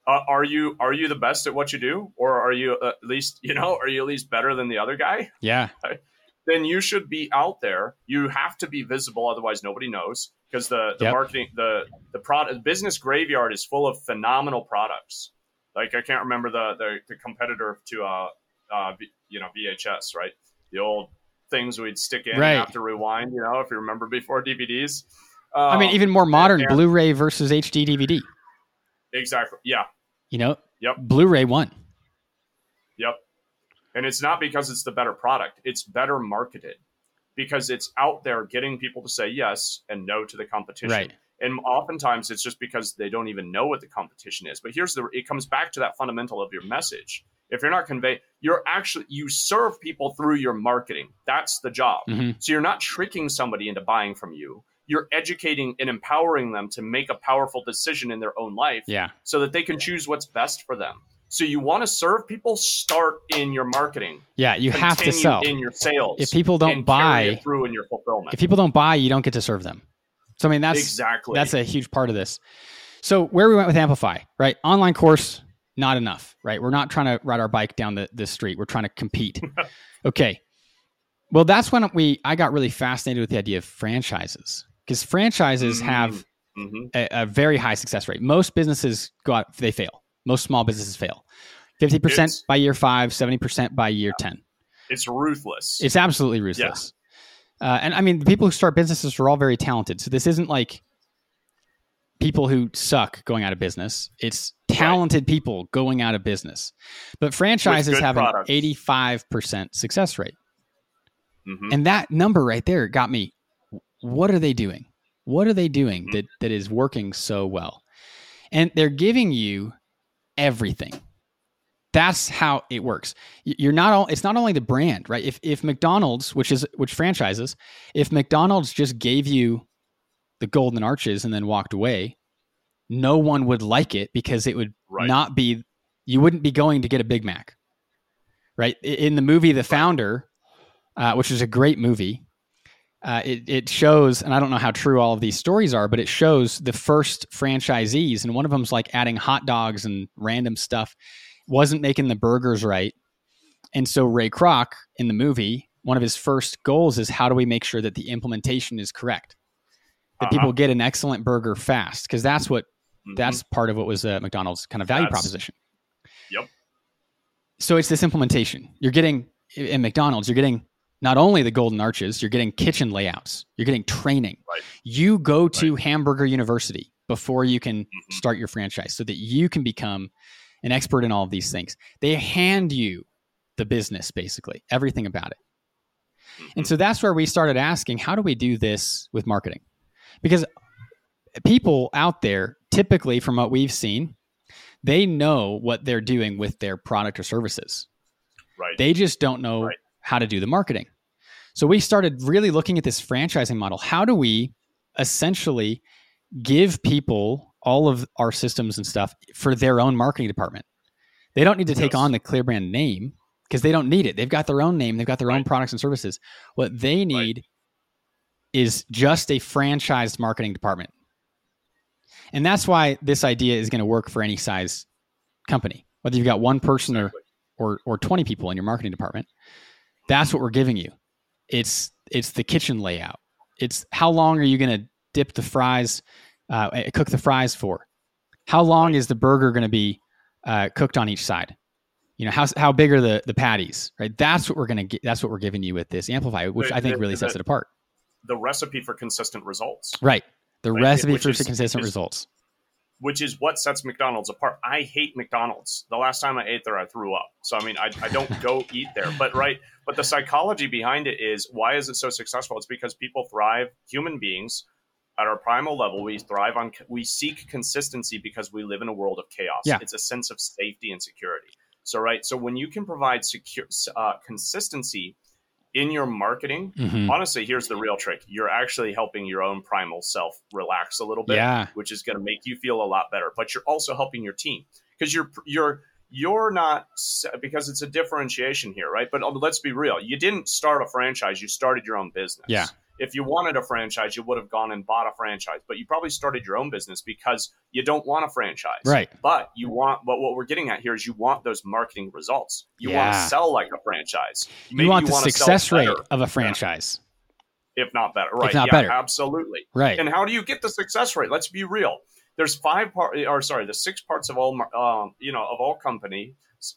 Speaker 2: Uh, are you are you the best at what you do, or are you at least you know are you at least better than the other guy?
Speaker 1: Yeah.
Speaker 2: then you should be out there. You have to be visible, otherwise nobody knows. Because the, the
Speaker 1: Yep.
Speaker 2: marketing, the the product business graveyard is full of phenomenal products. Like I can't remember the the, the competitor to uh, uh you know VHS, right? The old things we'd stick in
Speaker 1: Right.
Speaker 2: and have to rewind. You know, if you remember before DVDs.
Speaker 1: I mean,
Speaker 2: Um,
Speaker 1: even more modern
Speaker 2: yeah.
Speaker 1: Blu-ray versus HD DVD.
Speaker 2: exactly, yeah,
Speaker 1: You know,
Speaker 2: Yep.
Speaker 1: Blu-ray won.
Speaker 2: Yep. And it's not because it's the better product, it's better marketed because it's out there getting people to say yes and no to the competition.
Speaker 1: Right.
Speaker 2: And oftentimes it's just because they don't even know what the competition is. But here's the it comes back to that fundamental of your message. If you're not convey, you're actually you serve people through your marketing. That's the job.
Speaker 1: Mhm.
Speaker 2: So you're not tricking somebody into buying from you. You're educating and empowering them to make a powerful decision in their own life
Speaker 1: Yeah.
Speaker 2: so that they can choose what's best for them. So you want to serve people, start in your marketing.
Speaker 1: Yeah. You have to sell.
Speaker 2: in your sales.
Speaker 1: If people don't buy,
Speaker 2: through in your fulfillment.
Speaker 1: if people don't buy, you don't get to serve them. So I mean, that's
Speaker 2: exactly.
Speaker 1: that's a huge part of this. So where we went with Amplify, right? Online course, not enough, right? We're not trying to ride our bike down the, the street. We're trying to compete. okay. Well, that's when we I got really fascinated with the idea of franchises because franchises
Speaker 2: Mm.
Speaker 1: have
Speaker 2: hmm
Speaker 1: a, a very high success rate. Most businesses go out, they fail. Most small businesses fail. 50%
Speaker 2: It's-
Speaker 1: by year five, 70% by year 10.
Speaker 2: It's ruthless.
Speaker 1: It's absolutely ruthless. Uh, and I mean, the people who start businesses are all very talented. So this isn't like people who suck going out of business. It's talented people going out of business. But franchises have
Speaker 2: products.
Speaker 1: an 85% success rate.
Speaker 2: Mhm.
Speaker 1: And that number right there got me. What are they doing? What are they doing
Speaker 2: Mhm.
Speaker 1: that, that is working so well? And they're giving you everything. That's how it works. You're not all. It's not only the brand, right? If if McDonald's, which is which franchises, if McDonald's just gave you the golden arches and then walked away, no one would like it because it would
Speaker 2: Right.
Speaker 1: not be. You wouldn't be going to get a Big Mac, right? In the movie The Founder, uh, which is a great movie, uh, it, it shows, and I don't know how true all of these stories are, but it shows the first franchisees, and one of them's like adding hot dogs and random stuff, wasn't making the burgers right. And so Ray Kroc in the movie, one of his first goals is how do we make sure that the implementation is correct? That
Speaker 2: Uh-huh.
Speaker 1: people get an excellent burger fast, because that's what
Speaker 2: Mhm.
Speaker 1: that's part of what was uh, McDonald's kind of value
Speaker 2: That's-
Speaker 1: proposition.
Speaker 2: Yep.
Speaker 1: So it's this implementation. You're getting in McDonald's, you're getting not only the golden arches, you're getting kitchen layouts, you're getting training.
Speaker 2: Right.
Speaker 1: You go to Hamburger University before you can
Speaker 2: Mhm.
Speaker 1: start your franchise so that you can become an expert in all of these things. They hand you the business basically, everything about it. And so that's where we started asking, how do we do this with marketing? Because people out there, typically from what we've seen, they know what they're doing with their product or services.
Speaker 2: Right.
Speaker 1: They just don't know
Speaker 2: Right.
Speaker 1: how to do the marketing. So we started really looking at this franchising model. How do we essentially give people all of our systems and stuff for their own marketing department? They don't need to take
Speaker 2: Yes.
Speaker 1: on the Clear brand name because they don't need it. They've got their own name, they've got their own products and services. What they need is just a franchised marketing department. And that's why this idea is going to work for any size company. Whether you've got one person or or or 20 people in your marketing department. That's what we're giving you. It's it's the kitchen layout. It's how long are you going to dip the fries, uh, eh, cook the fries for? How long is the burger going to be uh, cooked on each side? You know how how big are the the patties? Right. That's what we're going to get. That's what we're giving you with this Amplify, which I think really sets it apart.
Speaker 2: The recipe for consistent results,
Speaker 1: Right. The
Speaker 2: Right,
Speaker 1: recipe
Speaker 2: which
Speaker 1: for
Speaker 2: is-
Speaker 1: consistent
Speaker 2: is-
Speaker 1: results.
Speaker 2: which is what sets McDonald's apart. I hate McDonald's. The last time I ate there, I threw up. So I mean, I, I don't go eat there. But right, but the psychology behind it is why is it so successful? It's because people thrive. Human beings at our primal level, we thrive on. We seek consistency because we live in a world of chaos.
Speaker 1: Yeah.
Speaker 2: It's a sense of safety and security. So right, so when you can provide secure uh, consistency in your marketing,
Speaker 1: Mhm.
Speaker 2: honestly, here's the real trick. You're actually helping your own primal self relax a little bit
Speaker 1: Yeah.
Speaker 2: which is going to make you feel a lot better. But you're also helping your team because you're you're you're not because it's a differentiation here, right? But um, let's be real. You didn't start a franchise; you started your own business.
Speaker 1: Yeah.
Speaker 2: If you wanted a franchise, you would have gone and bought a franchise. But you probably started your own business because you don't want a franchise,
Speaker 1: Right.
Speaker 2: But you want. But what we're getting at here is you want those marketing results. You want to sell like a franchise.
Speaker 1: You
Speaker 2: Maybe
Speaker 1: want the
Speaker 2: wanna
Speaker 1: success rate of a franchise.
Speaker 2: if not better, right?
Speaker 1: not
Speaker 2: yeah,
Speaker 1: better.
Speaker 2: absolutely.
Speaker 1: Right.
Speaker 2: And how do you get the success rate? Let's be real. There's five part, or sorry, the six parts of all, um, you know, of all company.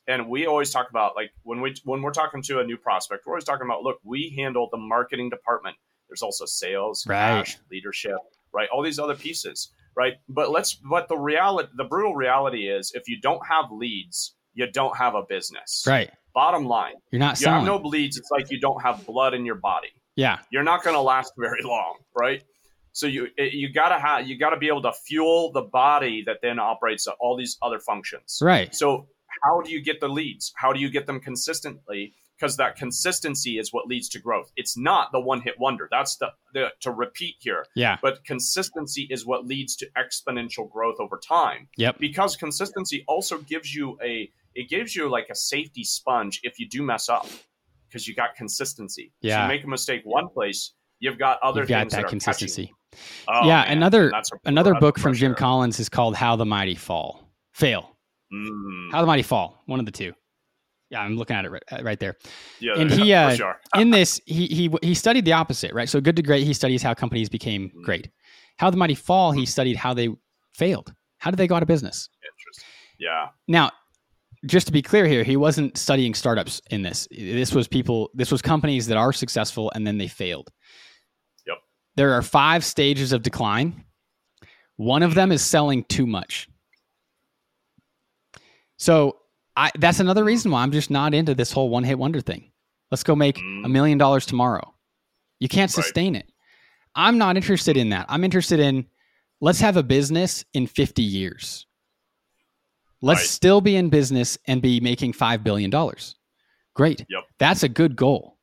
Speaker 2: And we always talk about like when we when we're talking to a new prospect, we're always talking about look, we handle the marketing department. There's also sales,
Speaker 1: Right.
Speaker 2: cash, leadership, right? All these other pieces, right? But let's but the reality, the brutal reality is, if you don't have leads, you don't have a business.
Speaker 1: right.
Speaker 2: Bottom line,
Speaker 1: You're not
Speaker 2: you have no leads. It's like you don't have blood in your body
Speaker 1: yeah.
Speaker 2: you're not going to last very long, right? So you you gotta have you gotta be able to fuel the body that then operates all these other functions.
Speaker 1: Right.
Speaker 2: So how do you get the leads? How do you get them consistently? Because that consistency is what leads to growth. It's not the one hit wonder. That's the, the to repeat here.
Speaker 1: Yeah.
Speaker 2: But consistency is what leads to exponential growth over time.
Speaker 1: Yep.
Speaker 2: Because consistency also gives you a it gives you like a safety sponge if you do mess up because you got consistency. So
Speaker 1: Yeah.
Speaker 2: you make a mistake one place, you've got other
Speaker 1: You've got
Speaker 2: things
Speaker 1: that
Speaker 2: that are
Speaker 1: consistency.
Speaker 2: Oh,
Speaker 1: yeah.
Speaker 2: man.
Speaker 1: Another another book from Jim. Collins is called How the Mighty Fall. Fail.
Speaker 2: Mm,
Speaker 1: How the Mighty Fall. One of the two. Yeah, I'm looking at it right, uh, right there.
Speaker 2: yeah,
Speaker 1: and he, uh,
Speaker 2: sure.
Speaker 1: In this, he he he studied the opposite, right? So good to great, he studies how companies became
Speaker 2: Mm.
Speaker 1: great. How the Mighty Fall, he studied how they failed. How did they go out of business?
Speaker 2: Interesting. Yeah.
Speaker 1: Now, just to be clear here, he wasn't studying startups in this. This was people, this was companies that are successful and then they failed.
Speaker 2: Yep.
Speaker 1: There are five stages of decline. One of them is selling too much. So I, that's another reason why I'm just not into this whole one hit wonder thing. Let's go make a
Speaker 2: Mm.
Speaker 1: million dollars tomorrow. You can't
Speaker 2: Right.
Speaker 1: sustain it. I'm not interested in that. I'm interested in let's have a business in 50 years. Let's
Speaker 2: Right.
Speaker 1: still be in business and be making $5 billion. Great.
Speaker 2: Yep.
Speaker 1: That's a good goal.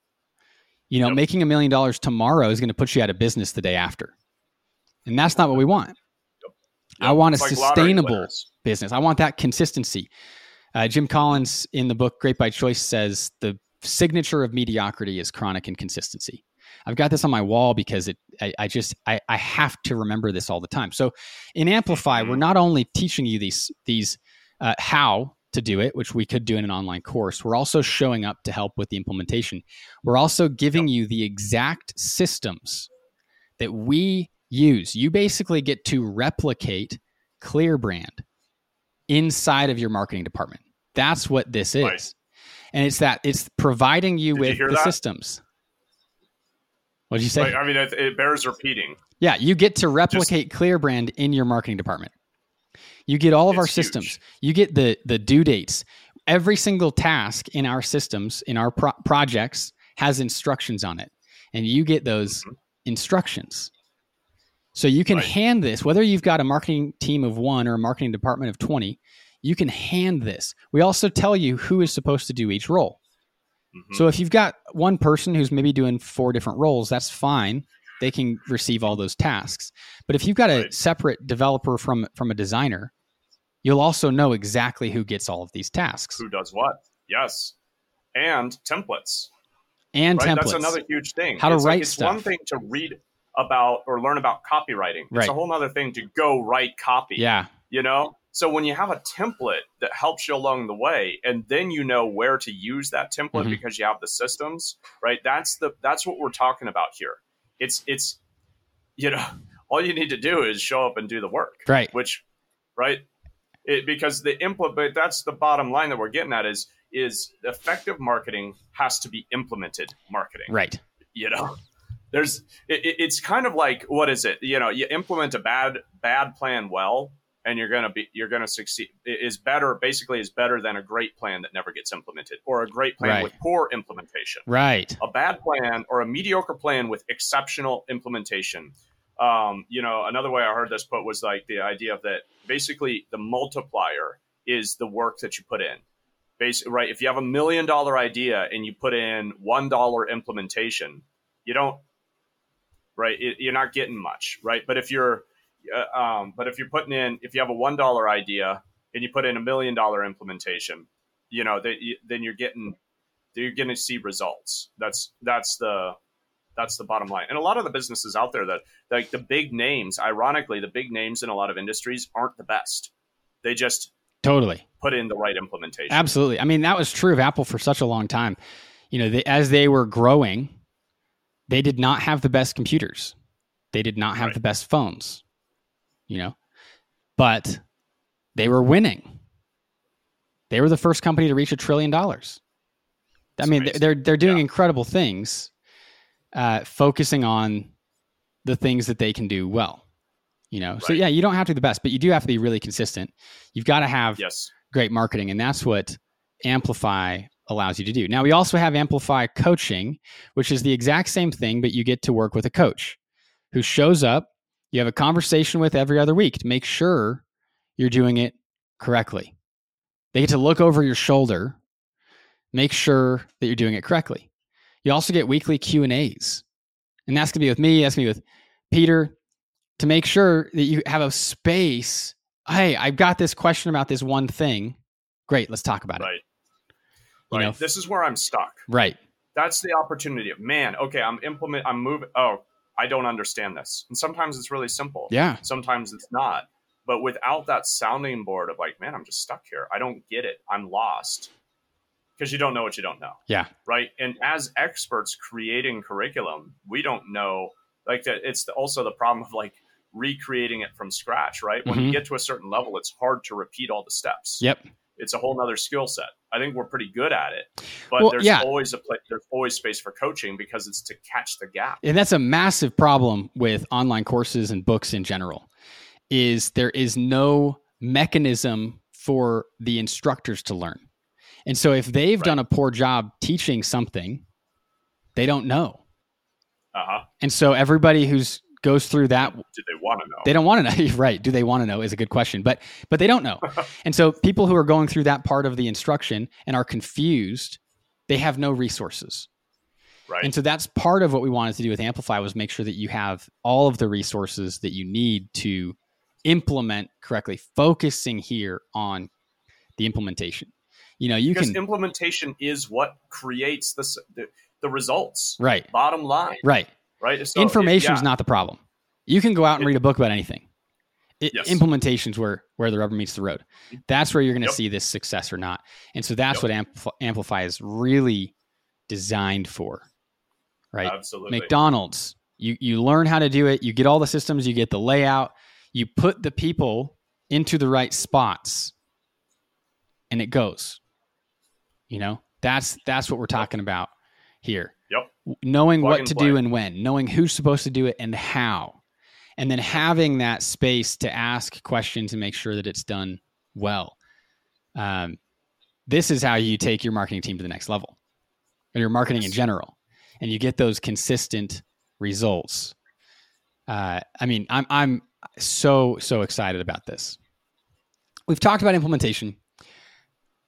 Speaker 1: You know,
Speaker 2: Yep.
Speaker 1: making a million dollars tomorrow is going to put you out of business the day after. And that's not what we want. I
Speaker 2: Yep.
Speaker 1: want a
Speaker 2: like
Speaker 1: sustainable business. I want that consistency. Uh, Jim Collins in the book Great by Choice says the signature of mediocrity is chronic inconsistency. I've got this on my wall because it. I, I just I, I have to remember this all the time. So in Amplify, we're
Speaker 2: Mhm.
Speaker 1: not only teaching you these these uh, how to do it, which we could do in an online course. We're also showing up to help with the implementation. We're also giving you the exact systems that we use. You basically get to replicate ClearBrand inside of your marketing department. That's what this is.
Speaker 2: Right.
Speaker 1: And it's that it's providing you
Speaker 2: Did
Speaker 1: with
Speaker 2: hear
Speaker 1: the
Speaker 2: that?
Speaker 1: systems. What did you say?
Speaker 2: Like, I mean, it, it bears repeating.
Speaker 1: yeah, you get to replicate ClearBrand in your marketing department. You get all of our
Speaker 2: It's huge.
Speaker 1: systems. You get the the due dates. Every single task in our systems, in our pro- projects, has instructions on it, and you get those
Speaker 2: Mhm.
Speaker 1: instructions. So you can
Speaker 2: Right.
Speaker 1: hand this, whether you've got a marketing team of one or a marketing department of 20, you can hand this. We also tell you who is supposed to do each role.
Speaker 2: Mhm.
Speaker 1: So if you've got one person who's maybe doing four different roles, that's fine. They can receive all those tasks. But if you've got a
Speaker 2: Right.
Speaker 1: separate developer from from a designer, you'll also know exactly who gets all of these tasks
Speaker 2: who does what? Yes, and templates.
Speaker 1: and
Speaker 2: right?
Speaker 1: templates.
Speaker 2: That's another huge thing.
Speaker 1: How to
Speaker 2: it's like-
Speaker 1: write
Speaker 2: it's one thing to read about or learn about copywriting. It's a whole other thing to go write copy.
Speaker 1: yeah,
Speaker 2: You know? So when you have a template that helps you along the way and then you know where to use that template
Speaker 1: Mhm.
Speaker 2: because you have the systems, right? That's the that's what we're talking about here. It's it's you know, all you need to do is show up and do the work
Speaker 1: right.
Speaker 2: which right it, because the implement that's the bottom line that we're getting at is is effective marketing has to be implemented marketing
Speaker 1: Right.
Speaker 2: you know there's it, it- it's kind of like what is it you know you implement a bad bad plan well and you're gonna be you're gonna succeed It is better basically is better than a great plan that never gets implemented or a great plan
Speaker 1: Right.
Speaker 2: with poor implementation
Speaker 1: Right.
Speaker 2: a bad plan or a mediocre plan with exceptional implementation. Um, you know, another way I heard this put was like the idea of that basically the multiplier is the work that you put in. Basically, right? If you have a million dollar idea and you put in one dollar implementation, you don't, right? It, you're not getting much, right? But if you're, uh, um, but if you're putting in, if you have a one dollar idea and you put in a million dollar implementation, you know, that you, then you're getting you're going to see results. That's that's the that's the bottom line. And a lot of the businesses out there that like the big names, ironically, the big names in a lot of industries aren't the best. They just
Speaker 1: Totally.
Speaker 2: put in the right implementation.
Speaker 1: Absolutely. I mean, that was true of Apple for such a long time. You know, they, as they were growing, they did not have the best computers. They did not have
Speaker 2: Right.
Speaker 1: the best phones. You know, but they were winning. They were the first company to reach a trillion dollars. I mean,
Speaker 2: crazy.
Speaker 1: they're they're doing
Speaker 2: Yeah.
Speaker 1: incredible things, uh, focusing on the things that they can do well. You know, so yeah, you don't have to be the best, but you do have to be really consistent. You've got to have
Speaker 2: Yes.
Speaker 1: great marketing, and that's what Amplify allows you to do. Now, we also have Amplify coaching, which is the exact same thing, but you get to work with a coach who shows up. You have a conversation with every other week to make sure you're doing it correctly. They get to look over your shoulder, make sure that you're doing it correctly. You also get weekly Q and A's, and that's gonna be with me. That's gonna be with Peter to make sure that you have a space. Hey, I've got this question about this one thing. Great, let's talk about it. You
Speaker 2: Right.
Speaker 1: know,
Speaker 2: this is where I'm stuck.
Speaker 1: right.
Speaker 2: That's the opportunity of man. Okay, I'm implement. I'm moving. Oh, I don't understand this. And sometimes it's really simple.
Speaker 1: Yeah.
Speaker 2: Sometimes it's not. But without that sounding board of like, man, I'm just stuck here. I don't get it. I'm lost. Because you don't know what you don't know.
Speaker 1: Yeah.
Speaker 2: Right. And as experts creating curriculum, we don't know. Like that, it's the, also the problem of like recreating it from scratch. Right. When
Speaker 1: Mhm.
Speaker 2: you get to a certain level, it's hard to repeat all the steps.
Speaker 1: Yep.
Speaker 2: It's a whole nother skill set. I think we're pretty good at it, but
Speaker 1: Well,
Speaker 2: there's
Speaker 1: yeah.
Speaker 2: always a place. There's always space for coaching because it's to catch the gap.
Speaker 1: And that's a massive problem with online courses and books in general. Is there is no mechanism for the instructors to learn. And so if they've
Speaker 2: Right.
Speaker 1: done a poor job teaching something, they don't know.
Speaker 2: Uh huh.
Speaker 1: And so everybody who's goes through that
Speaker 2: want to know?
Speaker 1: they don't want to know right. Do they want to know is a good question but but they don't know. And so people who are going through that part of the instruction and are confused they have no resources.
Speaker 2: Right.
Speaker 1: and so that's part of what we wanted to do with amplify was make sure that you have all of the resources that you need to implement correctly focusing here on the implementation. You know you
Speaker 2: because
Speaker 1: can
Speaker 2: implementation is what creates the, the the results.
Speaker 1: right.
Speaker 2: Bottom line,
Speaker 1: right.
Speaker 2: Right? So,
Speaker 1: information is
Speaker 2: yeah,
Speaker 1: not the problem you can go out and read a book about anything. It,
Speaker 2: Yes.
Speaker 1: implementation's where where the rubber meets the road. Mm-hmm. That's where you're going to
Speaker 2: Yep.
Speaker 1: see this success or not. And so that's
Speaker 2: Yep.
Speaker 1: what Ampl- amplify is really designed for right?
Speaker 2: Absolutely.
Speaker 1: mcdonald's you you learn how to do it. You get all the systems. You get the layout. You put the people into the right spots and it goes. You know? That's that's what we're talking about here.
Speaker 2: Yep.
Speaker 1: knowing
Speaker 2: Plug
Speaker 1: what to
Speaker 2: play.
Speaker 1: do and when. Knowing who's supposed to do it and how and then having that space to ask questions and make sure that it's done well um, this is how you take your marketing team to the next level or your marketing in general and you get those consistent results. Uh, I mean, I'm I'm so so excited about this. We've talked about implementation.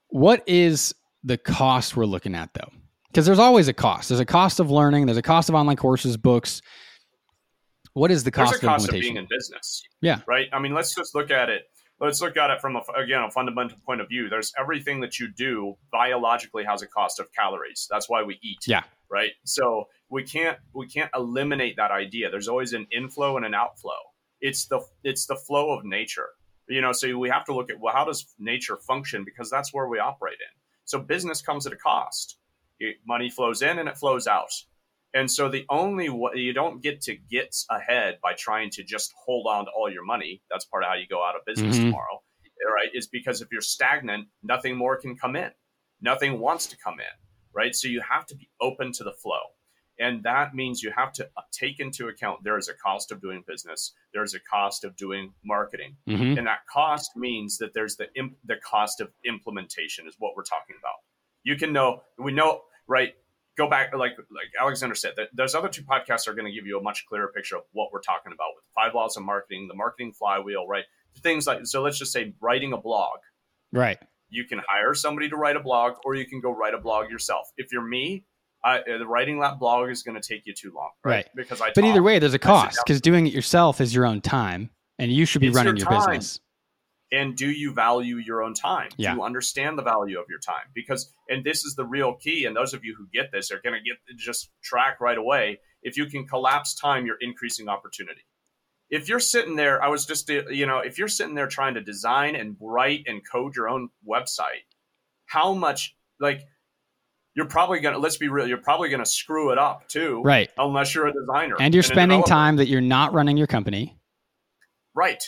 Speaker 1: What is the cost we're looking at though? Because there's always a cost. There's a cost of learning. There's a cost of online courses, books. What is the cost,
Speaker 2: There's a cost
Speaker 1: of
Speaker 2: of being in business.
Speaker 1: Yeah.
Speaker 2: Right. I mean, let's just look at it. Let's look at it from a, again a fundamental point of view. There's everything that you do biologically has a cost of calories. That's why we eat.
Speaker 1: Yeah.
Speaker 2: Right. So we can't we can't eliminate that idea. There's always an inflow and an outflow. It's the it's the flow of nature. You know, so we have to look at well, how does nature function because that's where we operate in. So business comes at a cost. It, money flows in and it flows out. And so the only way you don't get to get ahead by trying to just hold on to all your money. That's part of how you go out of business
Speaker 1: Mhm.
Speaker 2: tomorrow, right? Is because if you're stagnant, nothing more can come in. Nothing wants to come in, right? So you have to be open to the flow. And that means you have to uh, take into account there is a cost of doing business, there's a cost of doing marketing.
Speaker 1: hmm
Speaker 2: And that cost means that there's the imp- the cost of implementation is what we're talking about. You can know we know right. Go back like like Alexander said that those other two podcasts are going to give you a much clearer picture of what we're talking about with five laws of marketing, the marketing flywheel, right? Things like so. Let's just say writing a blog.
Speaker 1: Right.
Speaker 2: You can hire somebody to write a blog, or you can go write a blog yourself. If you're me, I, uh, writing that blog is going to take you too long, right?
Speaker 1: Right.
Speaker 2: Because I.
Speaker 1: But either way, there's a cost because doing it yourself is your own time, and you should be running
Speaker 2: your
Speaker 1: your, business.
Speaker 2: And do you value your own time
Speaker 1: Yeah.
Speaker 2: do you understand the value of your time because and this is the real key and those of you who get this are going to get just track right away if you can collapse time you're increasing opportunity if you're sitting there i was just you know if you're sitting there trying to design and write and code your own website how much like you're probably going to let's be real you're probably going to screw it up too
Speaker 1: Right.
Speaker 2: unless you're a designer
Speaker 1: And you're
Speaker 2: a
Speaker 1: spending time that you're not running your company.
Speaker 2: Right.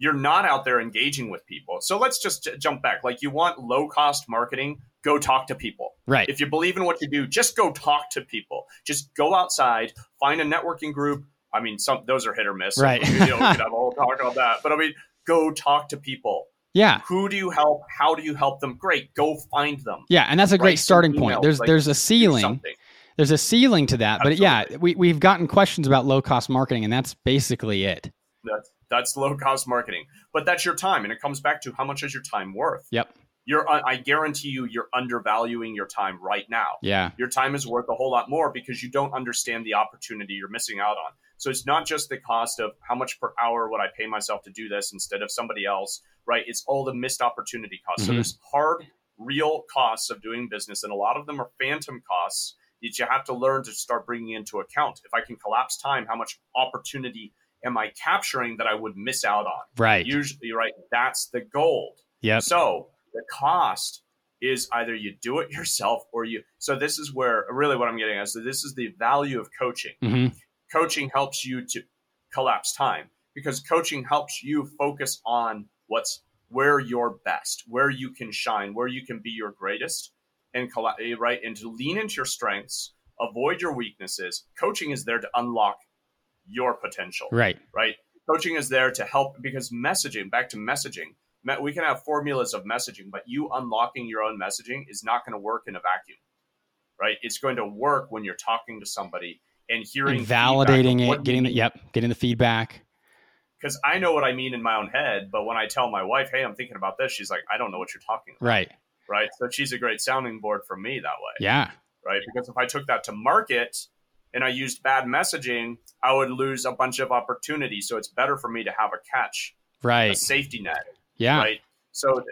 Speaker 2: You're not out there engaging with people. So let's just j- jump back. Like you want low cost marketing, go talk to people.
Speaker 1: Right.
Speaker 2: If you believe in what you do, just go talk to people. Just go outside, find a networking group. I mean, some those are hit or miss.
Speaker 1: Right.
Speaker 2: You know, we could have a whole talk about that. But I mean, go talk to people.
Speaker 1: yeah.
Speaker 2: Who do you help? How do you help them? Great. Go find them.
Speaker 1: Yeah. And that's a great
Speaker 2: some
Speaker 1: starting point. There's
Speaker 2: like,
Speaker 1: there's a ceiling. There's a ceiling to that. But yeah, we, we've gotten questions about low cost marketing, and that's basically it.
Speaker 2: That's that's low cost marketing. But that's your time, and it comes back to how much is your time worth.
Speaker 1: Yep.
Speaker 2: You're. I guarantee you, you're undervaluing your time right now.
Speaker 1: Yeah.
Speaker 2: your time is worth a whole lot more because you don't understand the opportunity you're missing out on. So it's not just the cost of how much per hour would I pay myself to do this instead of somebody else, right? It's all the missed opportunity costs. So
Speaker 1: Mhm.
Speaker 2: there's hard, real costs of doing business, and a lot of them are phantom costs that you have to learn to start bringing into account. If I can collapse time, how much opportunity am I capturing that I would miss out on?
Speaker 1: Right.
Speaker 2: Usually, right? That's the gold.
Speaker 1: Yeah.
Speaker 2: So the cost is either you do it yourself or you. So this is where really what I'm getting at. So this is the value of coaching.
Speaker 1: hmm
Speaker 2: Coaching helps you to collapse time because coaching helps you focus on what's where you're best, where you can shine, where you can be your greatest, and right and to lean into your strengths, avoid your weaknesses. Coaching is there to unlock your potential
Speaker 1: Right.
Speaker 2: right? Coaching is there to help because messaging, back to messaging, we can have formulas of messaging, but you unlocking your own messaging is not going to work in a vacuum, right? It's going to work when you're talking to somebody and hearing
Speaker 1: And validating it, getting the yep, getting the feedback.
Speaker 2: Because I know what I mean in my own head, but when I tell my wife, "Hey, I'm thinking about this," she's like, "I don't know what you're talking about."
Speaker 1: Right.
Speaker 2: Right. So she's a great sounding board for me that way.
Speaker 1: Yeah.
Speaker 2: right? Because if I took that to market and I used bad messaging, I would lose a bunch of opportunity. So it's better for me to have a catch,
Speaker 1: right?
Speaker 2: a safety net,
Speaker 1: Yeah.
Speaker 2: right? So,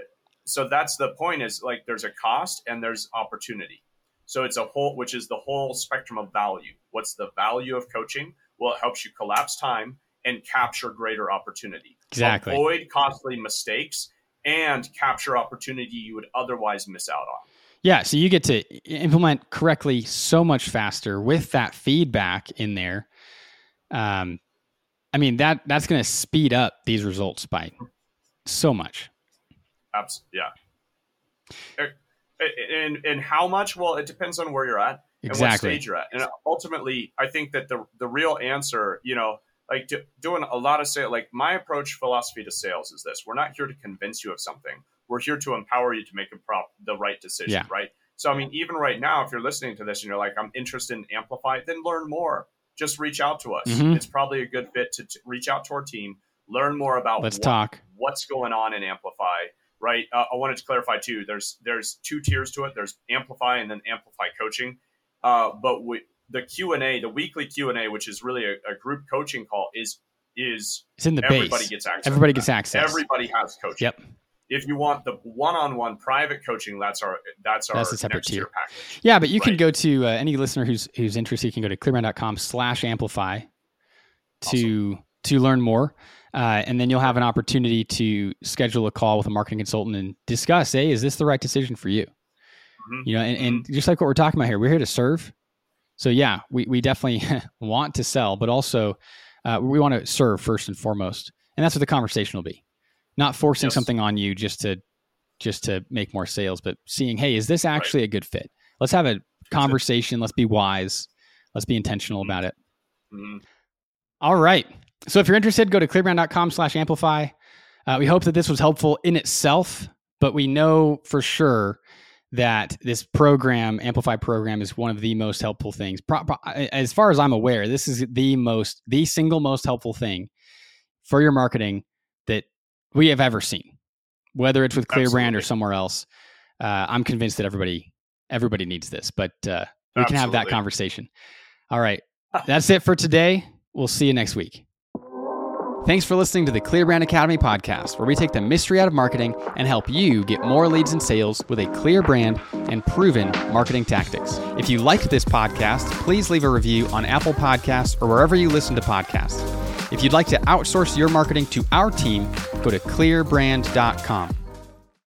Speaker 2: so that's the point. Is like there's a cost and there's opportunity. So it's a whole, which is the whole spectrum of value. What's the value of coaching? Well, it helps you collapse time and capture greater opportunity.
Speaker 1: Exactly.
Speaker 2: Avoid costly mistakes and capture opportunity you would otherwise miss out on.
Speaker 1: Yeah, so you get to implement correctly so much faster with that feedback in there. Um, I mean that that's going to speed up these results by so much.
Speaker 2: Abs- yeah. Uh, And and how much? Well, it depends on where you're at and what stage you're at. And ultimately, I think that the the real answer, you know, like do, doing a lot of sale, like my approach philosophy to sales is this: we're not here to convince you of something. We're here to empower you to make a prop the right decision.
Speaker 1: Yeah.
Speaker 2: Right. So, I mean, even right now, if you're listening to this and you're like, I'm interested in Amplify, then learn more. Just reach out to us.
Speaker 1: Mhm.
Speaker 2: It's probably a good fit to, to reach out to our team, learn more about
Speaker 1: Let's
Speaker 2: what-
Speaker 1: talk.
Speaker 2: what's going on in Amplify. Right. Uh, I wanted to clarify too. There's there's two tiers to it. There's Amplify and then Amplify Coaching. Uh, but we, the Q and A, the weekly Q and A, which is really a, a group coaching call, is is
Speaker 1: It's in the
Speaker 2: everybody
Speaker 1: base.
Speaker 2: gets access.
Speaker 1: Everybody gets access.
Speaker 2: Everybody has coaching.
Speaker 1: Yep.
Speaker 2: If you want the one-on-one private coaching, that's our that's our
Speaker 1: That's a separate
Speaker 2: next
Speaker 1: tier.
Speaker 2: package.
Speaker 1: Yeah, but you can go to uh, any listener who's who's interested. You can go to clearbrand.com slash amplify to to learn more. Uh, and then you'll have an opportunity to schedule a call with a marketing consultant and discuss, hey, is this the right decision for you?
Speaker 2: Mhm.
Speaker 1: You know, and, and just like what we're talking about here, we're here to serve. So yeah, we, we definitely want to sell, but also uh, we want to serve first and foremost. And that's what the conversation will be. Not forcing
Speaker 2: Yes.
Speaker 1: something on you just to just to make more sales, but seeing, hey, is this actually a good fit? Let's have a conversation. Let's be wise. Let's be intentional about it.
Speaker 2: Mhm.
Speaker 1: All right. So if you're interested, go to clearbrand.com slash amplify. Uh, we hope that this was helpful in itself, but we know for sure that this program, Amplify program, is one of the most helpful things. Pro- pro- as far as I'm aware, this is the most, the single most helpful thing for your marketing we have ever seen, whether it's with ClearBrand or somewhere else. Uh, I'm convinced that everybody, everybody needs this, but uh, we can have that conversation. All right. That's it for today. We'll see you next week. Thanks for listening to the ClearBrand Academy podcast, where we take the mystery out of marketing and help you get more leads and sales with a clear brand and proven marketing tactics. If you liked this podcast, please leave a review on Apple Podcasts or wherever you listen to podcasts. If you'd like to outsource your marketing to our team, go to clearbrand.com.